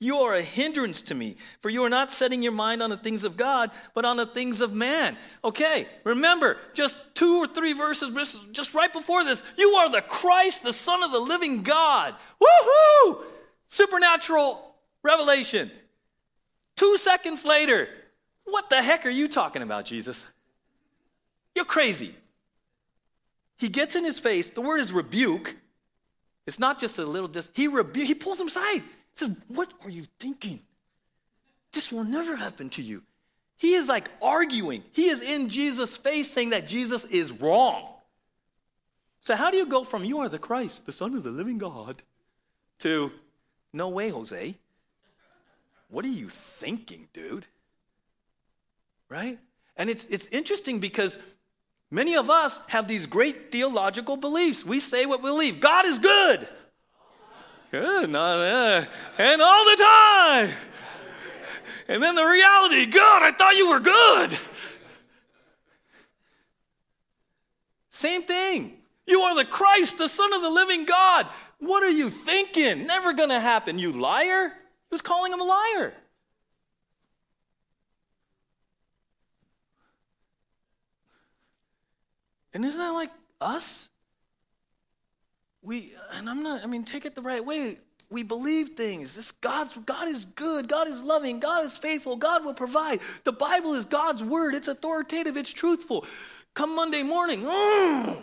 You are a hindrance to me, for you are not setting your mind on the things of God, but on the things of man. Okay, remember, just two or three verses just right before this, you are the Christ, the Son of the living God. Woohoo! Supernatural revelation. Two seconds later, what the heck are you talking about, Jesus? You're crazy. He gets in his face, the word is rebuke. It's not just a little dis, he rebu- he pulls him aside What are you thinking? This will never happen to you. He is like arguing. He is in Jesus' face saying that Jesus is wrong. So, how do you go from you are the Christ, the Son of the living God, to no way, Jose? What are you thinking, dude? Right? And it's, it's interesting because many of us have these great theological beliefs. We say what we believe God is good. Good, not that. And all the time. And then the reality, God, I thought you were good. Same thing. You are the Christ, the Son of the living God. What are you thinking? Never going to happen, you liar. Was calling him a liar. And isn't that like us? We, and I'm not, I mean, take it the right way. We believe things. This God's, God is good. God is loving. God is faithful. God will provide. The Bible is God's word. It's authoritative. It's truthful. Come Monday morning, mm.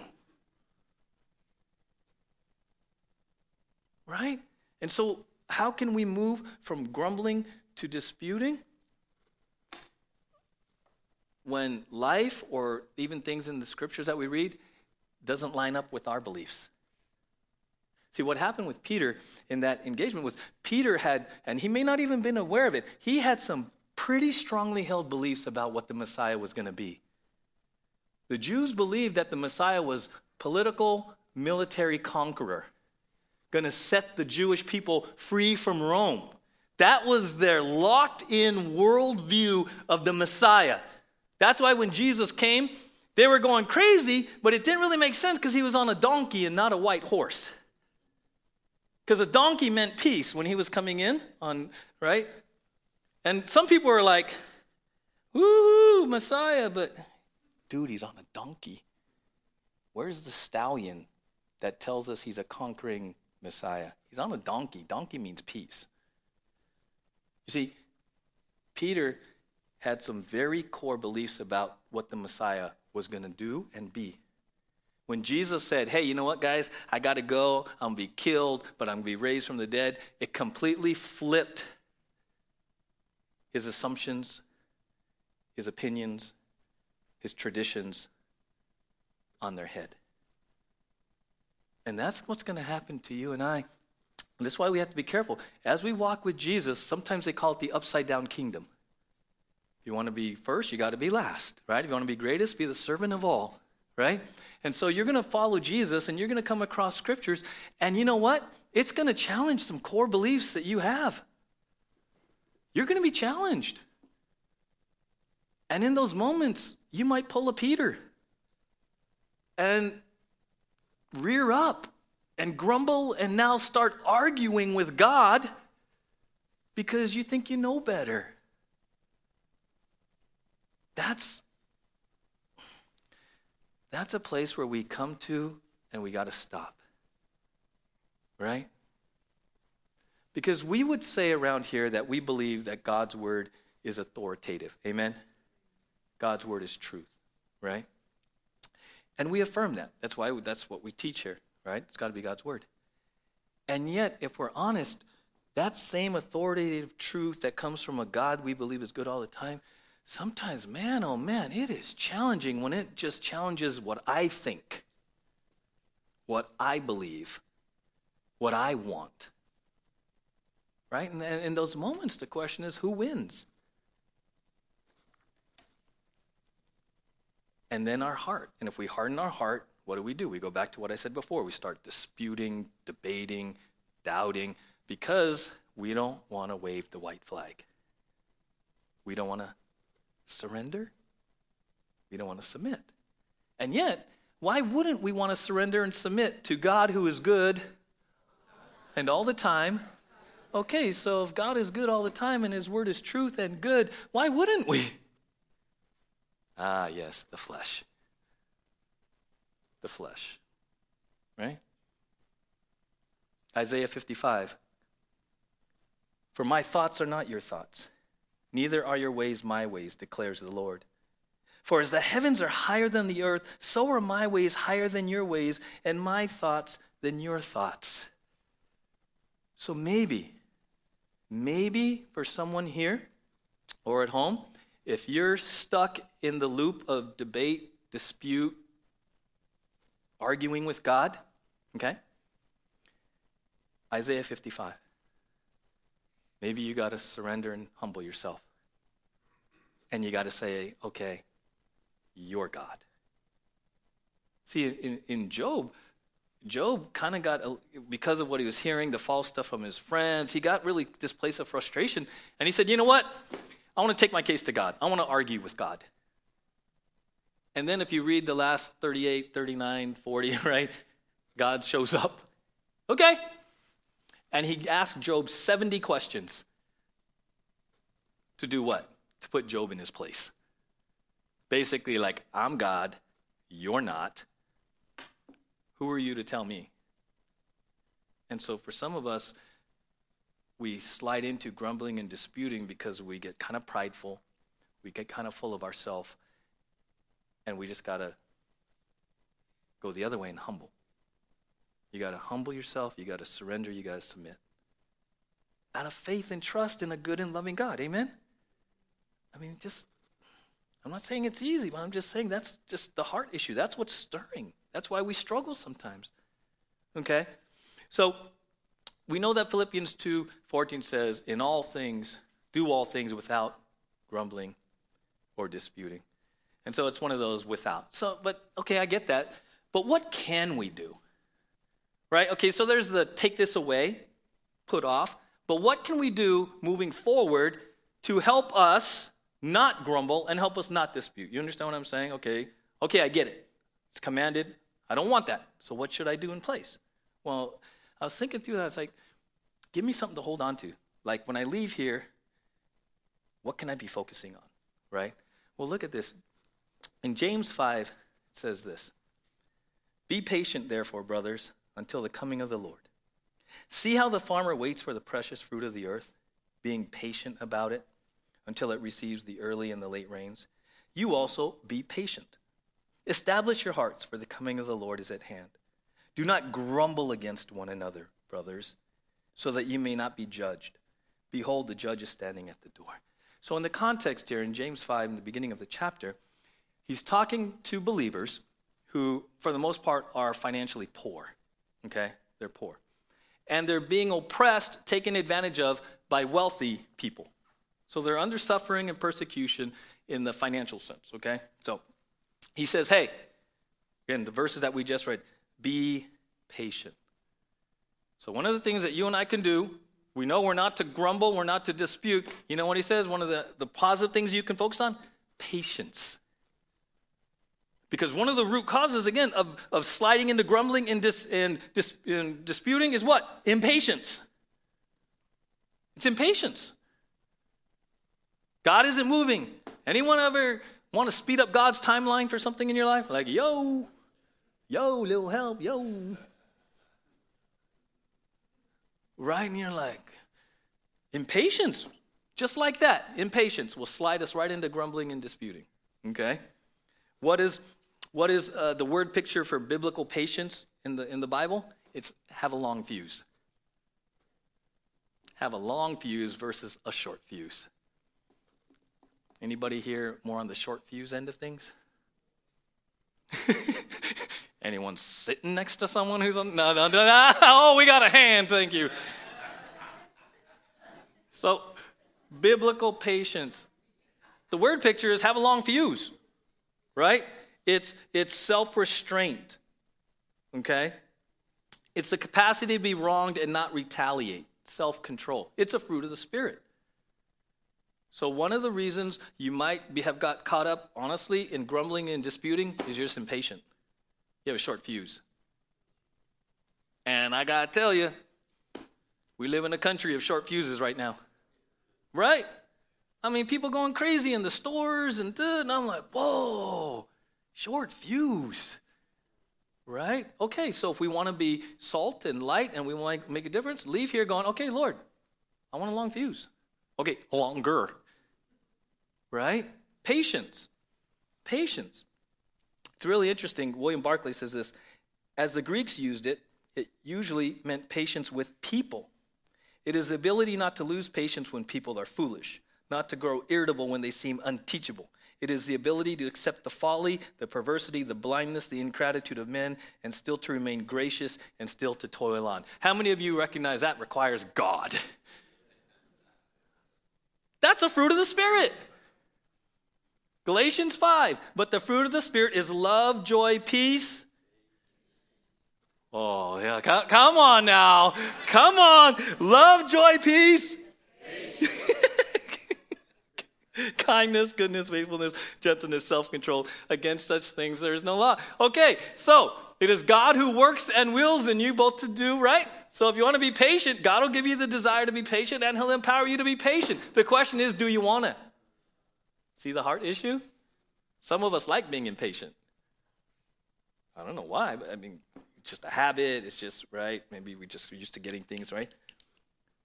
right? And so, how can we move from grumbling to disputing? When life or even things in the scriptures that we read doesn't line up with our beliefs. See, what happened with Peter in that engagement was Peter had, and he may not even been aware of it, he had some pretty strongly held beliefs about what the Messiah was going to be. The Jews believed that the Messiah was political, military conqueror, going to set the Jewish people free from Rome. That was their locked in worldview of the Messiah. That's why when Jesus came, they were going crazy, but it didn't really make sense because he was on a donkey and not a white horse. Because a donkey meant peace when he was coming in on, right? And some people were like, woo, Messiah, but dude, he's on a donkey. Where's the stallion that tells us he's a conquering Messiah? He's on a donkey. Donkey means peace. You see, Peter had some very core beliefs about what the Messiah was going to do and be. When Jesus said, Hey, you know what, guys? I got to go. I'm going to be killed, but I'm going to be raised from the dead, it completely flipped his assumptions, his opinions, his traditions on their head. And that's what's going to happen to you and I. And that's why we have to be careful. As we walk with Jesus, sometimes they call it the upside down kingdom. If you want to be first, you got to be last, right? If you want to be greatest, be the servant of all, right? And so you're going to follow Jesus and you're going to come across scriptures. And you know what? It's going to challenge some core beliefs that you have. You're going to be challenged. And in those moments, you might pull a Peter and rear up and grumble and now start arguing with God because you think you know better. That's that's a place where we come to and we got to stop. Right? Because we would say around here that we believe that God's word is authoritative. Amen? God's word is truth, right? And we affirm that. That's why that's what we teach here, right? It's got to be God's word. And yet, if we're honest, that same authoritative truth that comes from a God we believe is good all the time sometimes, man, oh man, it is challenging when it just challenges what I think, what I believe, what I want. Right? And in those moments, the question is who wins? And then our heart. And if we harden our heart, what do we do? We go back to what I said before. We start disputing, debating, doubting, because we don't want to wave the white flag. We don't want to surrender. We don't want to submit. And yet, why wouldn't we want to surrender and submit to God who is good and all the time? Okay, so if God is good all the time and his word is truth and good, why wouldn't we? Ah, yes, the flesh. The flesh. Right? Isaiah 55. For my thoughts are not your thoughts Neither are your ways my ways, declares the Lord. For as the heavens are higher than the earth, so are my ways higher than your ways, and my thoughts than your thoughts. So maybe, maybe for someone here or at home, if you're stuck in the loop of debate, dispute, arguing with God, okay? Isaiah 55. Maybe you got to surrender and humble yourself. And you got to say, okay, you're God. See, in, in Job, Job kind of got, because of what he was hearing, the false stuff from his friends, he got really this place of frustration. And he said, you know what? I want to take my case to God. I want to argue with God. And then if you read the last 38, 39, 40, right? God shows up. Okay. And he asked Job 70 questions to do what? To put Job in his place. Basically, like, I'm God, you're not. Who are you to tell me? And so, for some of us, we slide into grumbling and disputing because we get kind of prideful, we get kind of full of ourselves, and we just got to go the other way and humble. You got to humble yourself, you got to surrender, you got to submit. Out of faith and trust in a good and loving God. Amen? I mean, just, I'm not saying it's easy, but I'm just saying that's just the heart issue. That's what's stirring. That's why we struggle sometimes. Okay? So, we know that Philippians 2 14 says, In all things, do all things without grumbling or disputing. And so it's one of those without. So, but okay, I get that. But what can we do? Right? Okay, so there's the take this away, put off. But what can we do moving forward to help us not grumble and help us not dispute? You understand what I'm saying? Okay, okay, I get it. It's commanded. I don't want that. So what should I do in place? Well, I was thinking through that. I was like, give me something to hold on to. Like when I leave here, what can I be focusing on? Right? Well, look at this. In James 5, it says this Be patient, therefore, brothers, until the coming of the Lord. See how the farmer waits for the precious fruit of the earth, being patient about it until it receives the early and the late rains. You also be patient. Establish your hearts, for the coming of the Lord is at hand. Do not grumble against one another, brothers, so that you may not be judged. Behold, the judge is standing at the door. So, in the context here, in James 5, in the beginning of the chapter, he's talking to believers who, for the most part, are financially poor. Okay? They're poor. And they're being oppressed, taken advantage of by wealthy people. So they're under suffering and persecution in the financial sense, okay? So he says, hey, again, the verses that we just read, be patient. So, one of the things that you and I can do, we know we're not to grumble, we're not to dispute. You know what he says? One of the, the positive things you can focus on? Patience. Because one of the root causes, again, of, of sliding into grumbling and, dis, and, dis, and disputing is what? Impatience. It's impatience. God isn't moving. Anyone ever want to speed up God's timeline for something in your life? Like, yo, yo, little help, yo. Right? And you're like, impatience. Just like that, impatience will slide us right into grumbling and disputing. Okay? What is, what is uh, the word picture for biblical patience in the, in the Bible? It's have a long fuse. Have a long fuse versus a short fuse. Anybody here more on the short fuse end of things? Anyone sitting next to someone who's on? No, no, no, no. Oh, we got a hand. Thank you. So, biblical patience. The word picture is have a long fuse, right? It's, it's self restraint, okay? It's the capacity to be wronged and not retaliate, self control. It's a fruit of the Spirit. So, one of the reasons you might be, have got caught up, honestly, in grumbling and disputing is you're just impatient. You have a short fuse. And I got to tell you, we live in a country of short fuses right now. Right? I mean, people going crazy in the stores and, and I'm like, whoa, short fuse. Right? Okay, so if we want to be salt and light and we want to make a difference, leave here going, okay, Lord, I want a long fuse. Okay, longer right? Patience. Patience. It's really interesting. William Barclay says this As the Greeks used it, it usually meant patience with people. It is the ability not to lose patience when people are foolish, not to grow irritable when they seem unteachable. It is the ability to accept the folly, the perversity, the blindness, the ingratitude of men, and still to remain gracious and still to toil on. How many of you recognize that requires God? That's a fruit of the Spirit. Galatians 5. But the fruit of the Spirit is love, joy, peace. Oh, yeah. Come on now. Come on. Love, joy, peace. Kindness, goodness, faithfulness, gentleness, self control. Against such things there is no law. Okay, so it is God who works and wills in you both to do right. So if you want to be patient, God will give you the desire to be patient and He'll empower you to be patient. The question is, do you want it? See the heart issue? Some of us like being impatient. I don't know why, but I mean, it's just a habit. It's just, right? Maybe we just used to getting things right.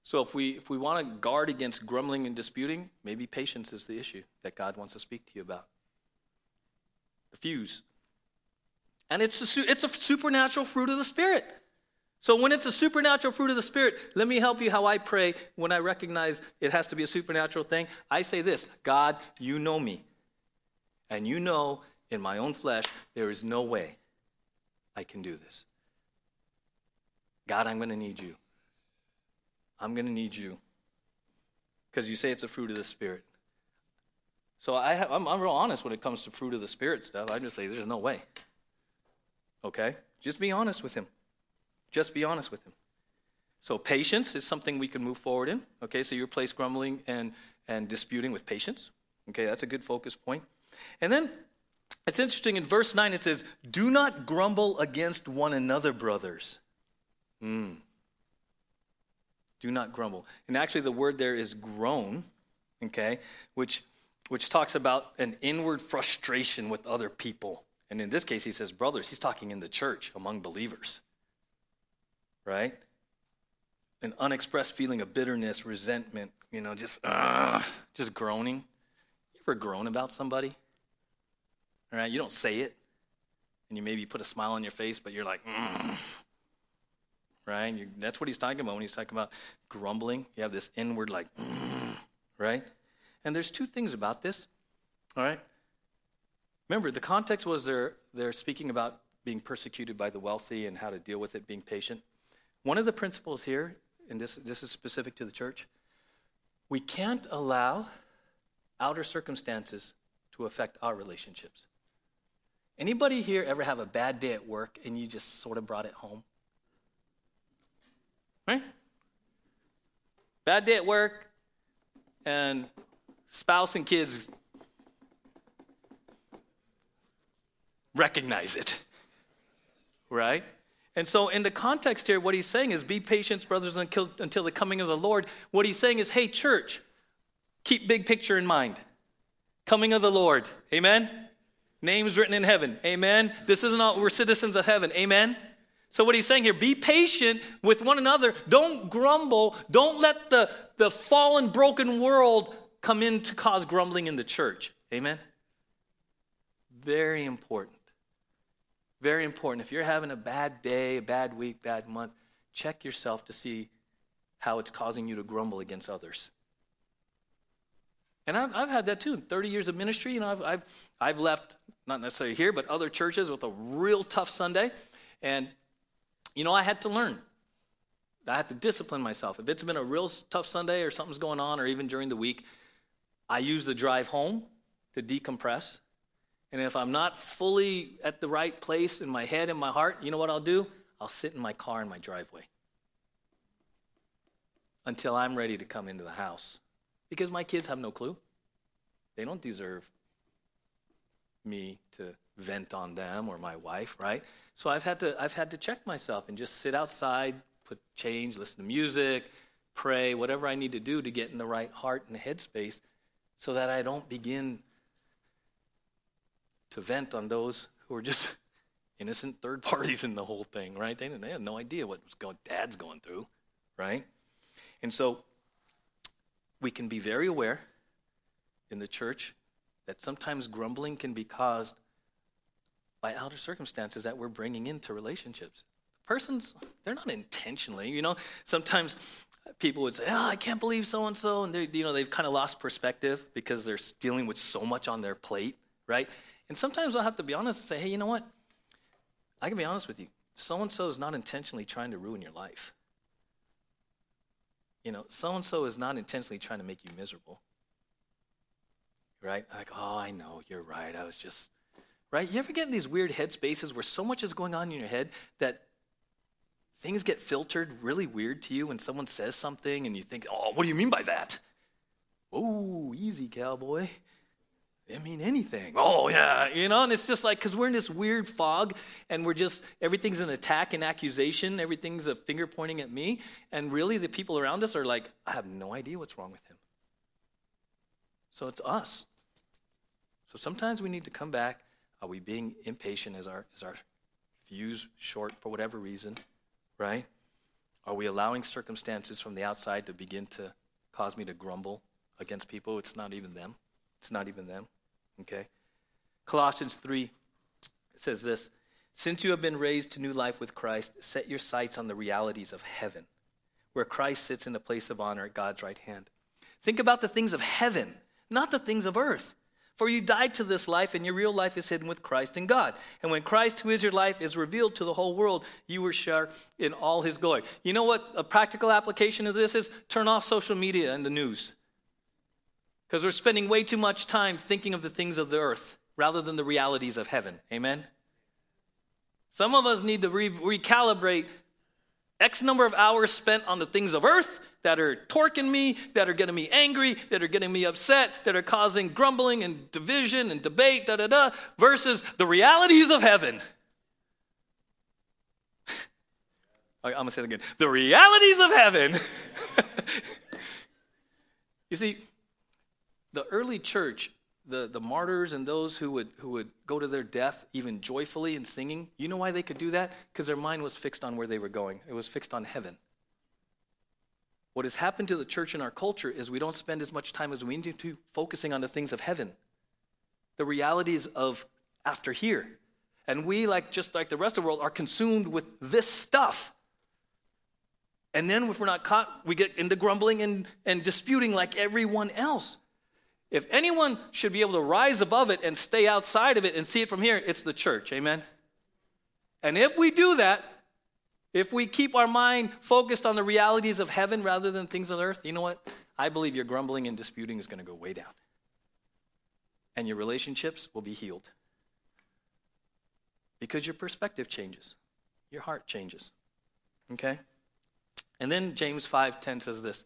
So if we if we want to guard against grumbling and disputing, maybe patience is the issue that God wants to speak to you about. The fuse. And it's a, it's a supernatural fruit of the Spirit. So when it's a supernatural fruit of the Spirit, let me help you how I pray when I recognize it has to be a supernatural thing. I say this God, you know me. And you know in my own flesh, there is no way I can do this. God, I'm going to need you. I'm going to need you. Because you say it's a fruit of the Spirit. So I have, I'm, I'm real honest when it comes to fruit of the Spirit stuff. I just say, there's no way. Okay? Just be honest with Him. Just be honest with Him. So patience is something we can move forward in. Okay, so you replace grumbling and, and disputing with patience. Okay, that's a good focus point. And then it's interesting in verse 9 it says, Do not grumble against one another, brothers. Mm. Do not grumble. And actually, the word there is groan, okay, which, which talks about an inward frustration with other people. And in this case, he says brothers. He's talking in the church among believers, right? An unexpressed feeling of bitterness, resentment, you know, just, uh, just groaning. You ever groan about somebody? All right, you don't say it, and you maybe put a smile on your face, but you're like, mm, right? You, that's what he's talking about when he's talking about grumbling. You have this inward, like, mm, right? And there's two things about this, all right? Remember, the context was they're, they're speaking about being persecuted by the wealthy and how to deal with it, being patient. One of the principles here, and this, this is specific to the church, we can't allow outer circumstances to affect our relationships. Anybody here ever have a bad day at work and you just sort of brought it home? Right? Bad day at work, and spouse and kids recognize it. Right? And so, in the context here, what he's saying is be patient, brothers, until, until the coming of the Lord. What he's saying is, hey, church, keep big picture in mind. Coming of the Lord. Amen? Names written in heaven. Amen. This isn't all, we're citizens of heaven. Amen. So, what he's saying here, be patient with one another. Don't grumble. Don't let the, the fallen, broken world come in to cause grumbling in the church. Amen. Very important. Very important. If you're having a bad day, a bad week, bad month, check yourself to see how it's causing you to grumble against others. And I've, I've had that too. In 30 years of ministry, you know, I've, I've, I've left, not necessarily here, but other churches with a real tough Sunday. And, you know, I had to learn. I had to discipline myself. If it's been a real tough Sunday or something's going on, or even during the week, I use the drive home to decompress. And if I'm not fully at the right place in my head and my heart, you know what I'll do? I'll sit in my car in my driveway until I'm ready to come into the house because my kids have no clue. They don't deserve me to vent on them or my wife, right? So I've had to I've had to check myself and just sit outside, put change, listen to music, pray, whatever I need to do to get in the right heart and headspace so that I don't begin to vent on those who are just innocent third parties in the whole thing, right? They, they had no idea what was going, dad's going through, right? And so we can be very aware in the church that sometimes grumbling can be caused by outer circumstances that we're bringing into relationships. Persons, they're not intentionally, you know. Sometimes people would say, "Oh, I can't believe so and so," and they, you know, they've kind of lost perspective because they're dealing with so much on their plate, right? And sometimes I'll have to be honest and say, "Hey, you know what? I can be honest with you. So and so is not intentionally trying to ruin your life you know, so and so is not intentionally trying to make you miserable. Right? Like, oh, I know, you're right. I was just, right? You ever get in these weird head spaces where so much is going on in your head that things get filtered really weird to you when someone says something and you think, oh, what do you mean by that? Oh, easy, cowboy. Didn't mean anything. Oh, yeah. You know, and it's just like, because we're in this weird fog and we're just, everything's an attack and accusation. Everything's a finger pointing at me. And really, the people around us are like, I have no idea what's wrong with him. So it's us. So sometimes we need to come back. Are we being impatient? Is our, is our fuse short for whatever reason? Right? Are we allowing circumstances from the outside to begin to cause me to grumble against people? It's not even them. It's not even them. Okay? Colossians 3 says this Since you have been raised to new life with Christ, set your sights on the realities of heaven, where Christ sits in the place of honor at God's right hand. Think about the things of heaven, not the things of earth. For you died to this life, and your real life is hidden with Christ in God. And when Christ, who is your life, is revealed to the whole world, you will share in all his glory. You know what a practical application of this is? Turn off social media and the news. Because we're spending way too much time thinking of the things of the earth rather than the realities of heaven. Amen? Some of us need to re- recalibrate X number of hours spent on the things of earth that are torquing me, that are getting me angry, that are getting me upset, that are causing grumbling and division and debate, da da da, versus the realities of heaven. I'm going to say it again. The realities of heaven. you see, the early church, the, the martyrs and those who would, who would go to their death even joyfully and singing, you know why they could do that? Because their mind was fixed on where they were going, it was fixed on heaven. What has happened to the church in our culture is we don't spend as much time as we need to focusing on the things of heaven, the realities of after here. And we, like just like the rest of the world, are consumed with this stuff. And then if we're not caught, we get into grumbling and, and disputing like everyone else. If anyone should be able to rise above it and stay outside of it and see it from here, it's the church. Amen? And if we do that, if we keep our mind focused on the realities of heaven rather than things on earth, you know what? I believe your grumbling and disputing is going to go way down. And your relationships will be healed. Because your perspective changes, your heart changes. Okay? And then James 5:10 says this.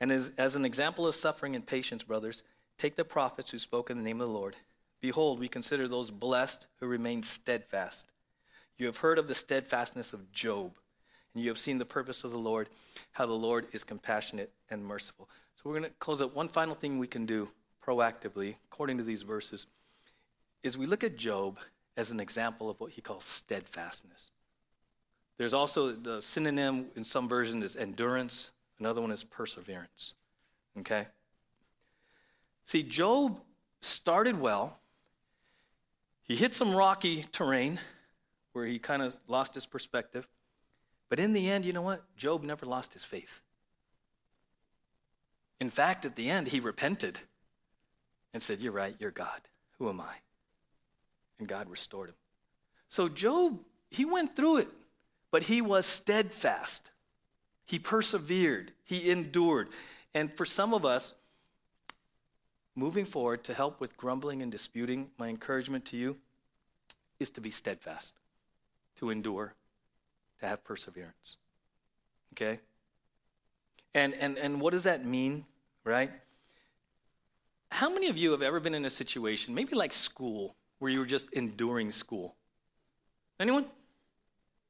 And as, as an example of suffering and patience, brothers, Take the prophets who spoke in the name of the Lord. Behold, we consider those blessed who remain steadfast. You have heard of the steadfastness of Job, and you have seen the purpose of the Lord, how the Lord is compassionate and merciful. So we're going to close up. One final thing we can do proactively, according to these verses, is we look at Job as an example of what he calls steadfastness. There's also the synonym in some versions is endurance, another one is perseverance. Okay? See, Job started well. He hit some rocky terrain where he kind of lost his perspective. But in the end, you know what? Job never lost his faith. In fact, at the end, he repented and said, You're right, you're God. Who am I? And God restored him. So, Job, he went through it, but he was steadfast. He persevered, he endured. And for some of us, moving forward to help with grumbling and disputing, my encouragement to you is to be steadfast, to endure, to have perseverance. Okay? And, and, and what does that mean, right? How many of you have ever been in a situation, maybe like school, where you were just enduring school? Anyone?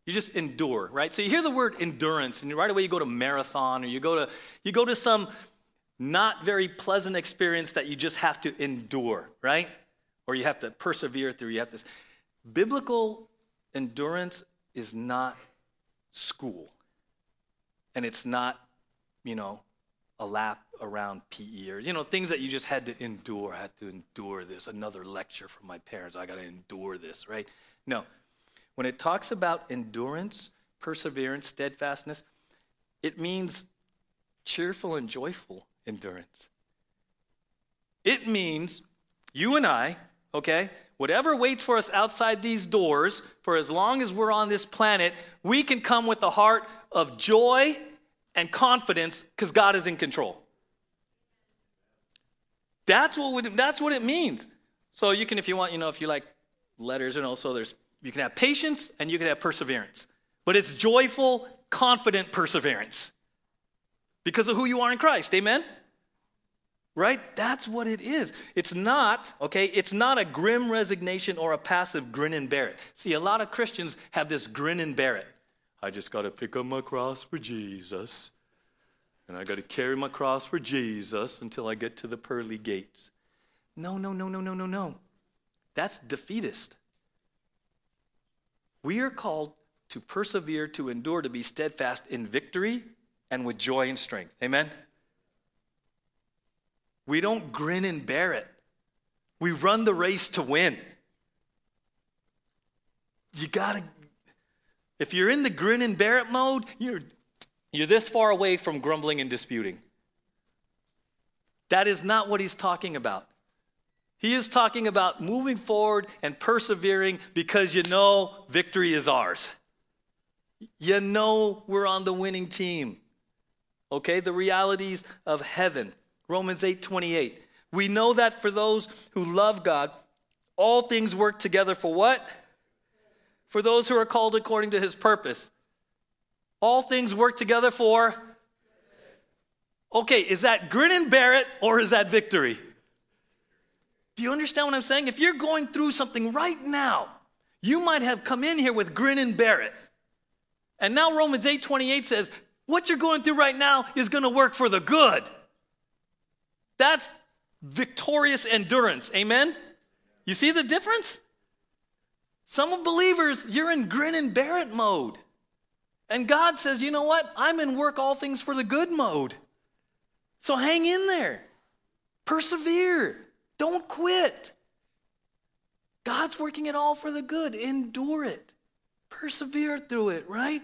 You just endure, right? So you hear the word endurance, and right away you go to marathon, or you go to you go to some not very pleasant experience that you just have to endure, right? Or you have to persevere through. You have to. Biblical endurance is not school, and it's not, you know, a lap around PE or you know things that you just had to endure. I had to endure this. Another lecture from my parents. I got to endure this, right? No. When it talks about endurance, perseverance, steadfastness, it means cheerful and joyful endurance. It means you and I, okay, whatever waits for us outside these doors, for as long as we're on this planet, we can come with a heart of joy and confidence because God is in control. That's what, would, that's what it means. So you can, if you want, you know, if you like letters, and also there's, you can have patience and you can have perseverance. But it's joyful, confident perseverance because of who you are in Christ. Amen? Right? That's what it is. It's not, okay, it's not a grim resignation or a passive grin and bear it. See, a lot of Christians have this grin and bear it. I just got to pick up my cross for Jesus. And I got to carry my cross for Jesus until I get to the pearly gates. No, no, no, no, no, no, no. That's defeatist. We are called to persevere, to endure, to be steadfast in victory and with joy and strength. Amen? We don't grin and bear it. We run the race to win. You gotta, if you're in the grin and bear it mode, you're, you're this far away from grumbling and disputing. That is not what he's talking about. He is talking about moving forward and persevering because you know victory is ours. You know we're on the winning team. Okay, the realities of heaven. Romans 8 28. We know that for those who love God, all things work together for what? For those who are called according to his purpose. All things work together for. Okay, is that grin and bear it or is that victory? Do you understand what I'm saying? If you're going through something right now, you might have come in here with grin and bear it. And now Romans 8:28 says, what you're going through right now is going to work for the good. That's victorious endurance. Amen? You see the difference? Some believers, you're in grin and bear it mode. And God says, you know what? I'm in work all things for the good mode. So hang in there. Persevere. Don't quit. God's working it all for the good. Endure it. Persevere through it, right?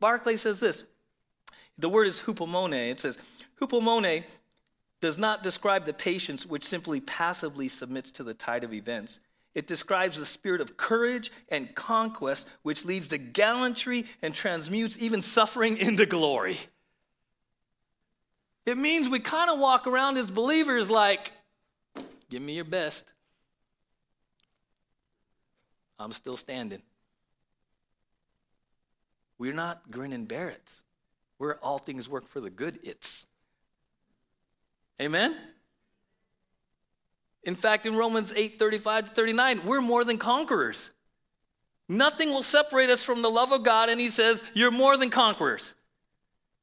Barclay says this. The word is hupomone. It says, hupomone does not describe the patience which simply passively submits to the tide of events. It describes the spirit of courage and conquest which leads to gallantry and transmutes even suffering into glory. It means we kind of walk around as believers like, Give me your best. I'm still standing. We're not grin and bear it. We're all things work for the good it's. Amen? In fact, in Romans 8 35 to 39, we're more than conquerors. Nothing will separate us from the love of God, and he says, You're more than conquerors.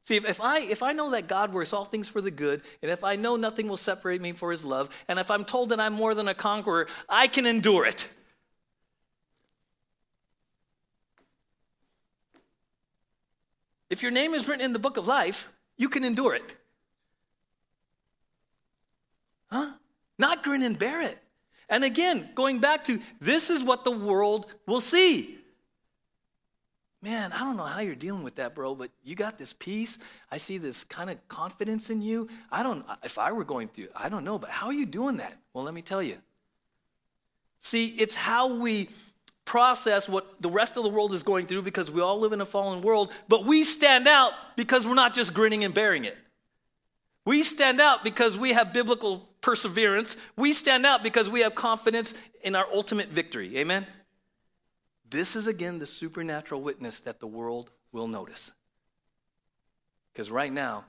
See, if, if, I, if I know that God works all things for the good, and if I know nothing will separate me for his love, and if I'm told that I'm more than a conqueror, I can endure it. If your name is written in the book of life, you can endure it. Huh? Not grin and bear it. And again, going back to this is what the world will see man, I don't know how you're dealing with that, bro, but you got this peace. I see this kind of confidence in you. I don't, if I were going through, I don't know, but how are you doing that? Well, let me tell you. See, it's how we process what the rest of the world is going through because we all live in a fallen world, but we stand out because we're not just grinning and bearing it. We stand out because we have biblical perseverance. We stand out because we have confidence in our ultimate victory. Amen? This is again the supernatural witness that the world will notice. Because right now,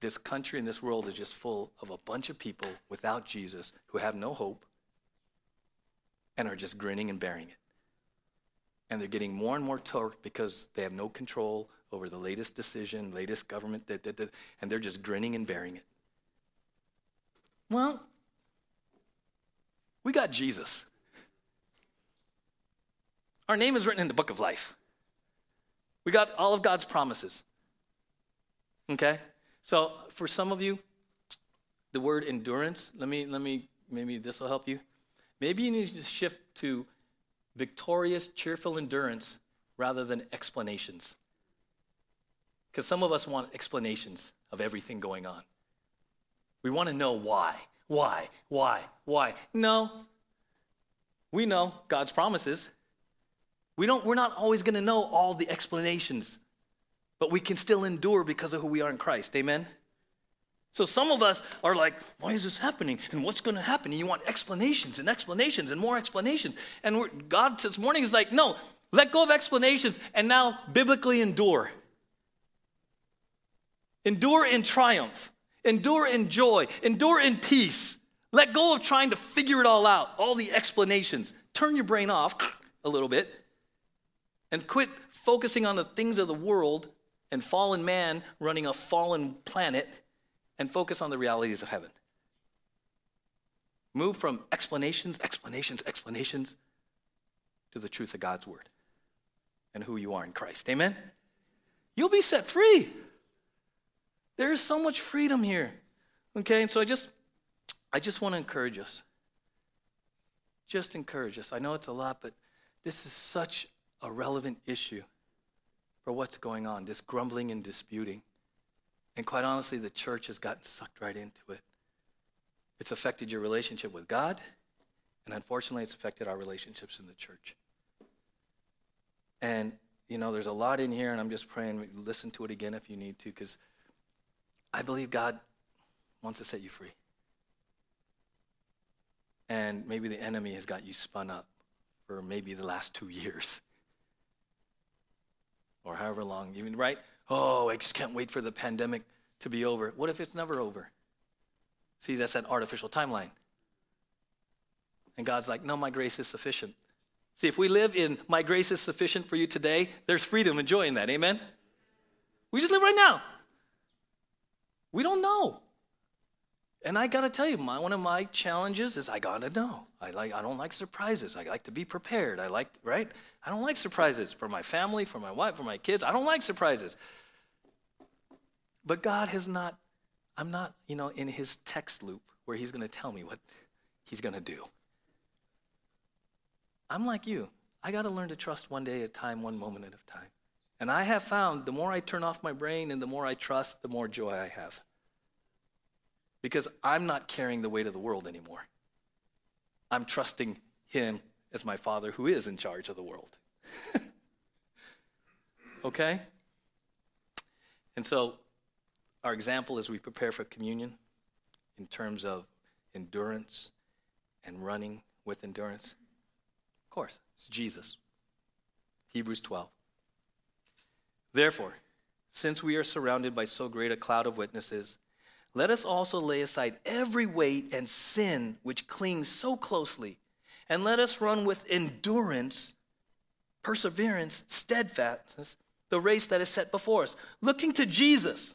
this country and this world is just full of a bunch of people without Jesus who have no hope and are just grinning and bearing it. And they're getting more and more torqued because they have no control over the latest decision, latest government, and they're just grinning and bearing it. Well, we got Jesus. Our name is written in the book of life. We got all of God's promises. Okay? So for some of you, the word endurance, let me let me maybe this will help you. Maybe you need to shift to victorious, cheerful endurance rather than explanations. Because some of us want explanations of everything going on. We want to know why, why, why, why. No. We know God's promises. We don't, we're not always going to know all the explanations, but we can still endure because of who we are in Christ. Amen? So some of us are like, why is this happening? And what's going to happen? And you want explanations and explanations and more explanations. And God this morning is like, no, let go of explanations and now biblically endure. Endure in triumph. Endure in joy. Endure in peace. Let go of trying to figure it all out, all the explanations. Turn your brain off a little bit and quit focusing on the things of the world and fallen man running a fallen planet and focus on the realities of heaven. Move from explanations, explanations, explanations to the truth of God's word and who you are in Christ. Amen? You'll be set free. There is so much freedom here. Okay, and so I just I just want to encourage us. Just encourage us. I know it's a lot, but this is such a relevant issue for what's going on, this grumbling and disputing. And quite honestly, the church has gotten sucked right into it. It's affected your relationship with God, and unfortunately, it's affected our relationships in the church. And, you know, there's a lot in here, and I'm just praying, listen to it again if you need to, because I believe God wants to set you free. And maybe the enemy has got you spun up for maybe the last two years or however long. Even right? Oh, I just can't wait for the pandemic to be over. What if it's never over? See, that's that artificial timeline. And God's like, no, my grace is sufficient. See, if we live in my grace is sufficient for you today, there's freedom and joy in that. Amen? We just live right now. We don't know. And I got to tell you, my, one of my challenges is I got to know. I like I don't like surprises. I like to be prepared. I like right? I don't like surprises for my family, for my wife, for my kids. I don't like surprises. But God has not I'm not, you know, in his text loop where he's going to tell me what he's going to do. I'm like you. I got to learn to trust one day at a time, one moment at a time. And I have found the more I turn off my brain and the more I trust, the more joy I have. Because I'm not carrying the weight of the world anymore. I'm trusting him as my father who is in charge of the world. okay? And so our example as we prepare for communion in terms of endurance and running with endurance? Of course, it's Jesus. Hebrews 12. Therefore, since we are surrounded by so great a cloud of witnesses, let us also lay aside every weight and sin which clings so closely, and let us run with endurance, perseverance, steadfastness, the race that is set before us, looking to Jesus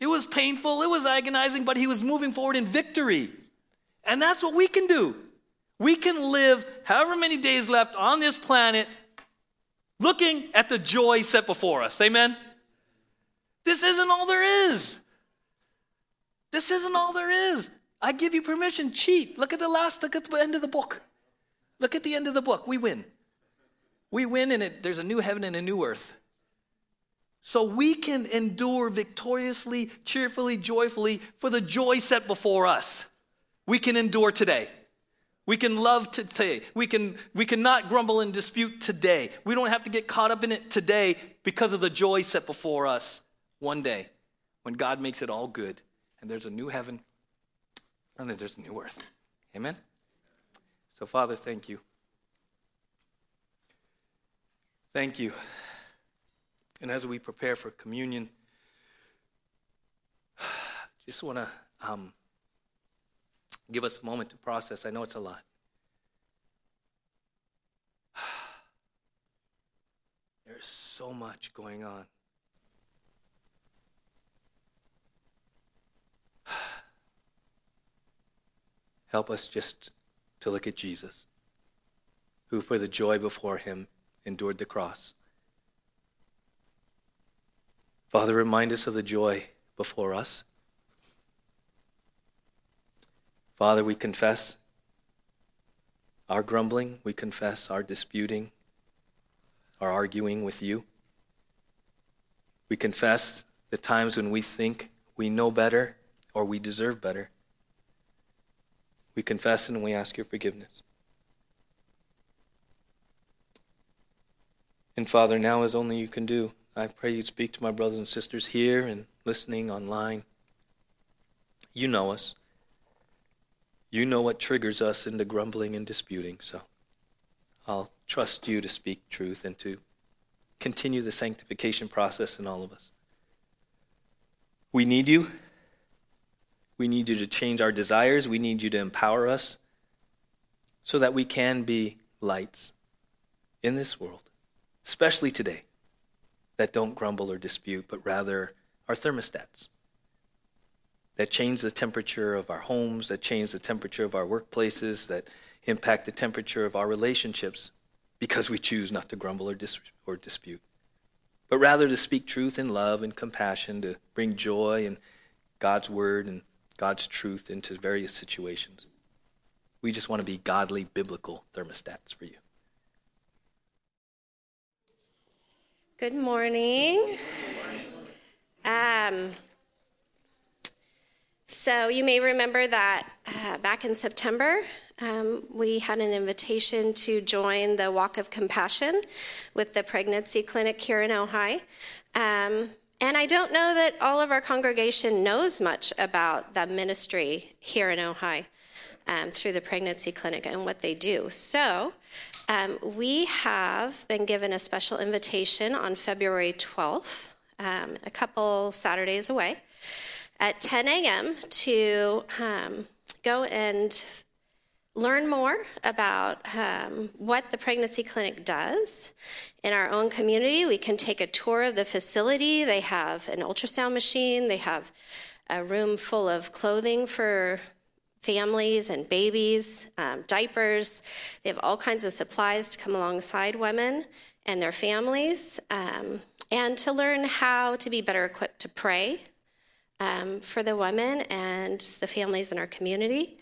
It was painful, it was agonizing, but he was moving forward in victory. And that's what we can do. We can live however many days left on this planet looking at the joy set before us. Amen? This isn't all there is. This isn't all there is. I give you permission, cheat. Look at the last, look at the end of the book. Look at the end of the book. We win. We win, and it, there's a new heaven and a new earth. So we can endure victoriously, cheerfully, joyfully for the joy set before us. We can endure today. We can love today. We can, we cannot grumble and dispute today. We don't have to get caught up in it today because of the joy set before us one day when God makes it all good and there's a new heaven and there's a new earth. Amen? So, Father, thank you. Thank you. And as we prepare for communion, just want to um, give us a moment to process. I know it's a lot. There's so much going on. Help us just to look at Jesus, who for the joy before him endured the cross. Father, remind us of the joy before us. Father, we confess our grumbling, we confess our disputing, our arguing with you. We confess the times when we think we know better or we deserve better. We confess and we ask your forgiveness. And Father, now as only you can do, I pray you'd speak to my brothers and sisters here and listening online. You know us. You know what triggers us into grumbling and disputing, so I'll trust you to speak truth and to continue the sanctification process in all of us. We need you. We need you to change our desires. We need you to empower us so that we can be lights in this world especially today, that don't grumble or dispute, but rather are thermostats that change the temperature of our homes, that change the temperature of our workplaces, that impact the temperature of our relationships because we choose not to grumble or, dis- or dispute, but rather to speak truth in love and compassion, to bring joy and God's word and God's truth into various situations. We just want to be godly, biblical thermostats for you. Good morning. Um, so, you may remember that uh, back in September, um, we had an invitation to join the Walk of Compassion with the Pregnancy Clinic here in Ojai. Um, and I don't know that all of our congregation knows much about the ministry here in Ojai um, through the Pregnancy Clinic and what they do. So, um, we have been given a special invitation on February 12th, um, a couple Saturdays away, at 10 a.m. to um, go and learn more about um, what the pregnancy clinic does in our own community. We can take a tour of the facility. They have an ultrasound machine, they have a room full of clothing for families and babies, um, diapers. They have all kinds of supplies to come alongside women and their families, um, and to learn how to be better equipped to pray um, for the women and the families in our community.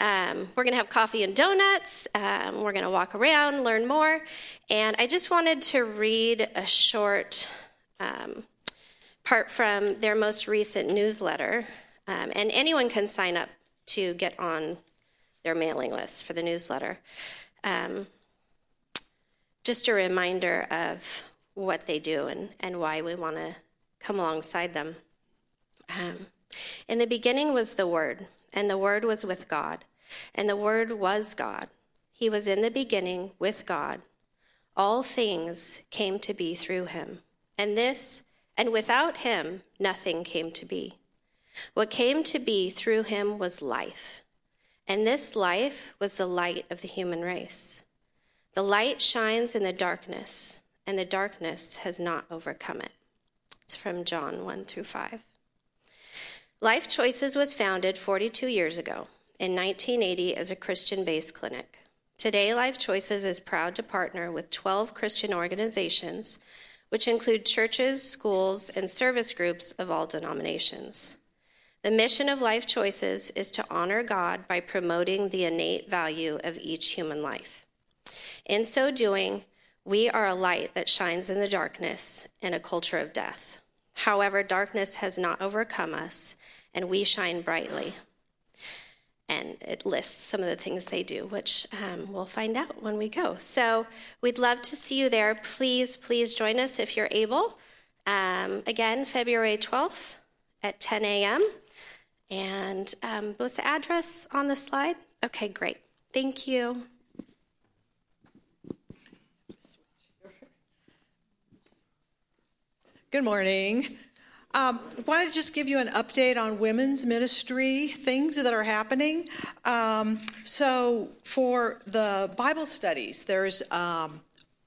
Um, we're going to have coffee and donuts. Um, we're going to walk around, learn more. And I just wanted to read a short um, part from their most recent newsletter. and anyone can sign up to get on their mailing list for the newsletter. Um, just a reminder of what they do and, and why we want to come alongside them. Um, in the beginning was the Word, and the Word was with God, and the Word was God. He was in the beginning with God. All things came to be through him, and this, and without him, nothing came to be. What came to be through him was life, and this life was the light of the human race. The light shines in the darkness, and the darkness has not overcome it. It's from John 1 through 5. Life Choices was founded 42 years ago in 1980 as a Christian based clinic. Today, Life Choices is proud to partner with 12 Christian organizations, which include churches, schools, and service groups of all denominations. The mission of Life Choices is to honor God by promoting the innate value of each human life. In so doing, we are a light that shines in the darkness in a culture of death. However, darkness has not overcome us, and we shine brightly. And it lists some of the things they do, which um, we'll find out when we go. So we'd love to see you there. Please, please join us if you're able. Um, again, February 12th at 10 a.m. And um, was the address on the slide? Okay, great. Thank you. Good morning. Um, wanted to just give you an update on women's ministry things that are happening. Um, so, for the Bible studies, there's um,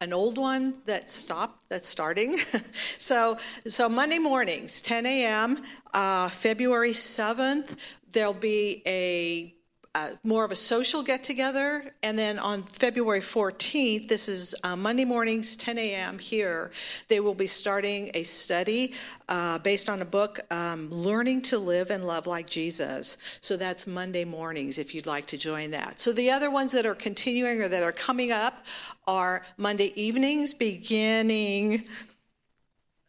an old one that stopped that's starting. So so monday mornings 10 a.m uh, february 7th there'll be a uh, more of a social get together. And then on February 14th, this is uh, Monday mornings, 10 a.m. here, they will be starting a study uh, based on a book, um, Learning to Live and Love Like Jesus. So that's Monday mornings if you'd like to join that. So the other ones that are continuing or that are coming up are Monday evenings beginning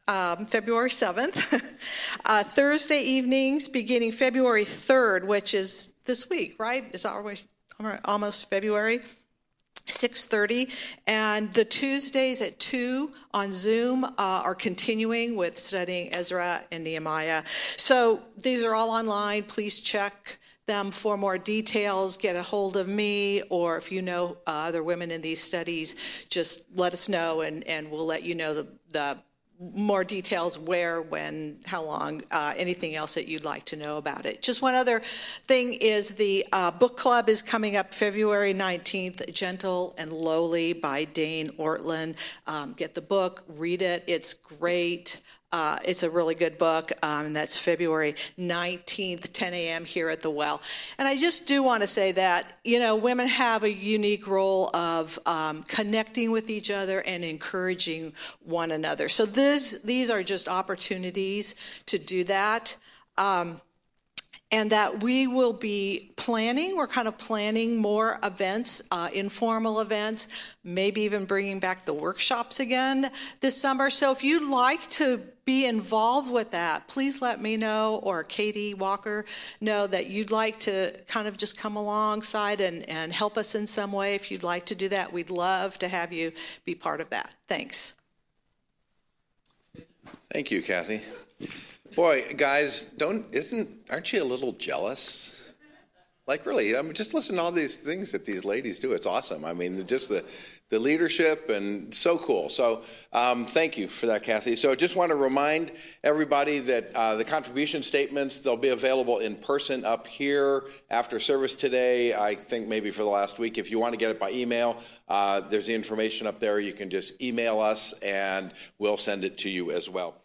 um, February 7th. uh, Thursday evenings beginning February 3rd, which is this week, right? It's always almost February. 6.30 and the tuesdays at 2 on zoom uh, are continuing with studying ezra and nehemiah so these are all online please check them for more details, get a hold of me, or if you know uh, other women in these studies, just let us know and, and we'll let you know the, the more details where, when, how long, uh, anything else that you'd like to know about it. Just one other thing is the uh, book club is coming up February 19th, Gentle and Lowly by Dane Ortlund. Um, get the book, read it, it's great. Uh, it's a really good book, um, and that's February 19th, 10 a.m. here at the Well. And I just do want to say that, you know, women have a unique role of um, connecting with each other and encouraging one another. So this, these are just opportunities to do that. Um, and that we will be planning. We're kind of planning more events, uh, informal events, maybe even bringing back the workshops again this summer. So if you'd like to be involved with that, please let me know or Katie Walker know that you'd like to kind of just come alongside and, and help us in some way. If you'd like to do that, we'd love to have you be part of that. Thanks. Thank you, Kathy. Boy, guys, don't isn't aren't you a little jealous? Like really, I mean, just listen to all these things that these ladies do. It's awesome. I mean, just the the leadership and so cool. So, um, thank you for that, Kathy. So, I just want to remind everybody that uh, the contribution statements they'll be available in person up here after service today. I think maybe for the last week. If you want to get it by email, uh, there's the information up there. You can just email us, and we'll send it to you as well.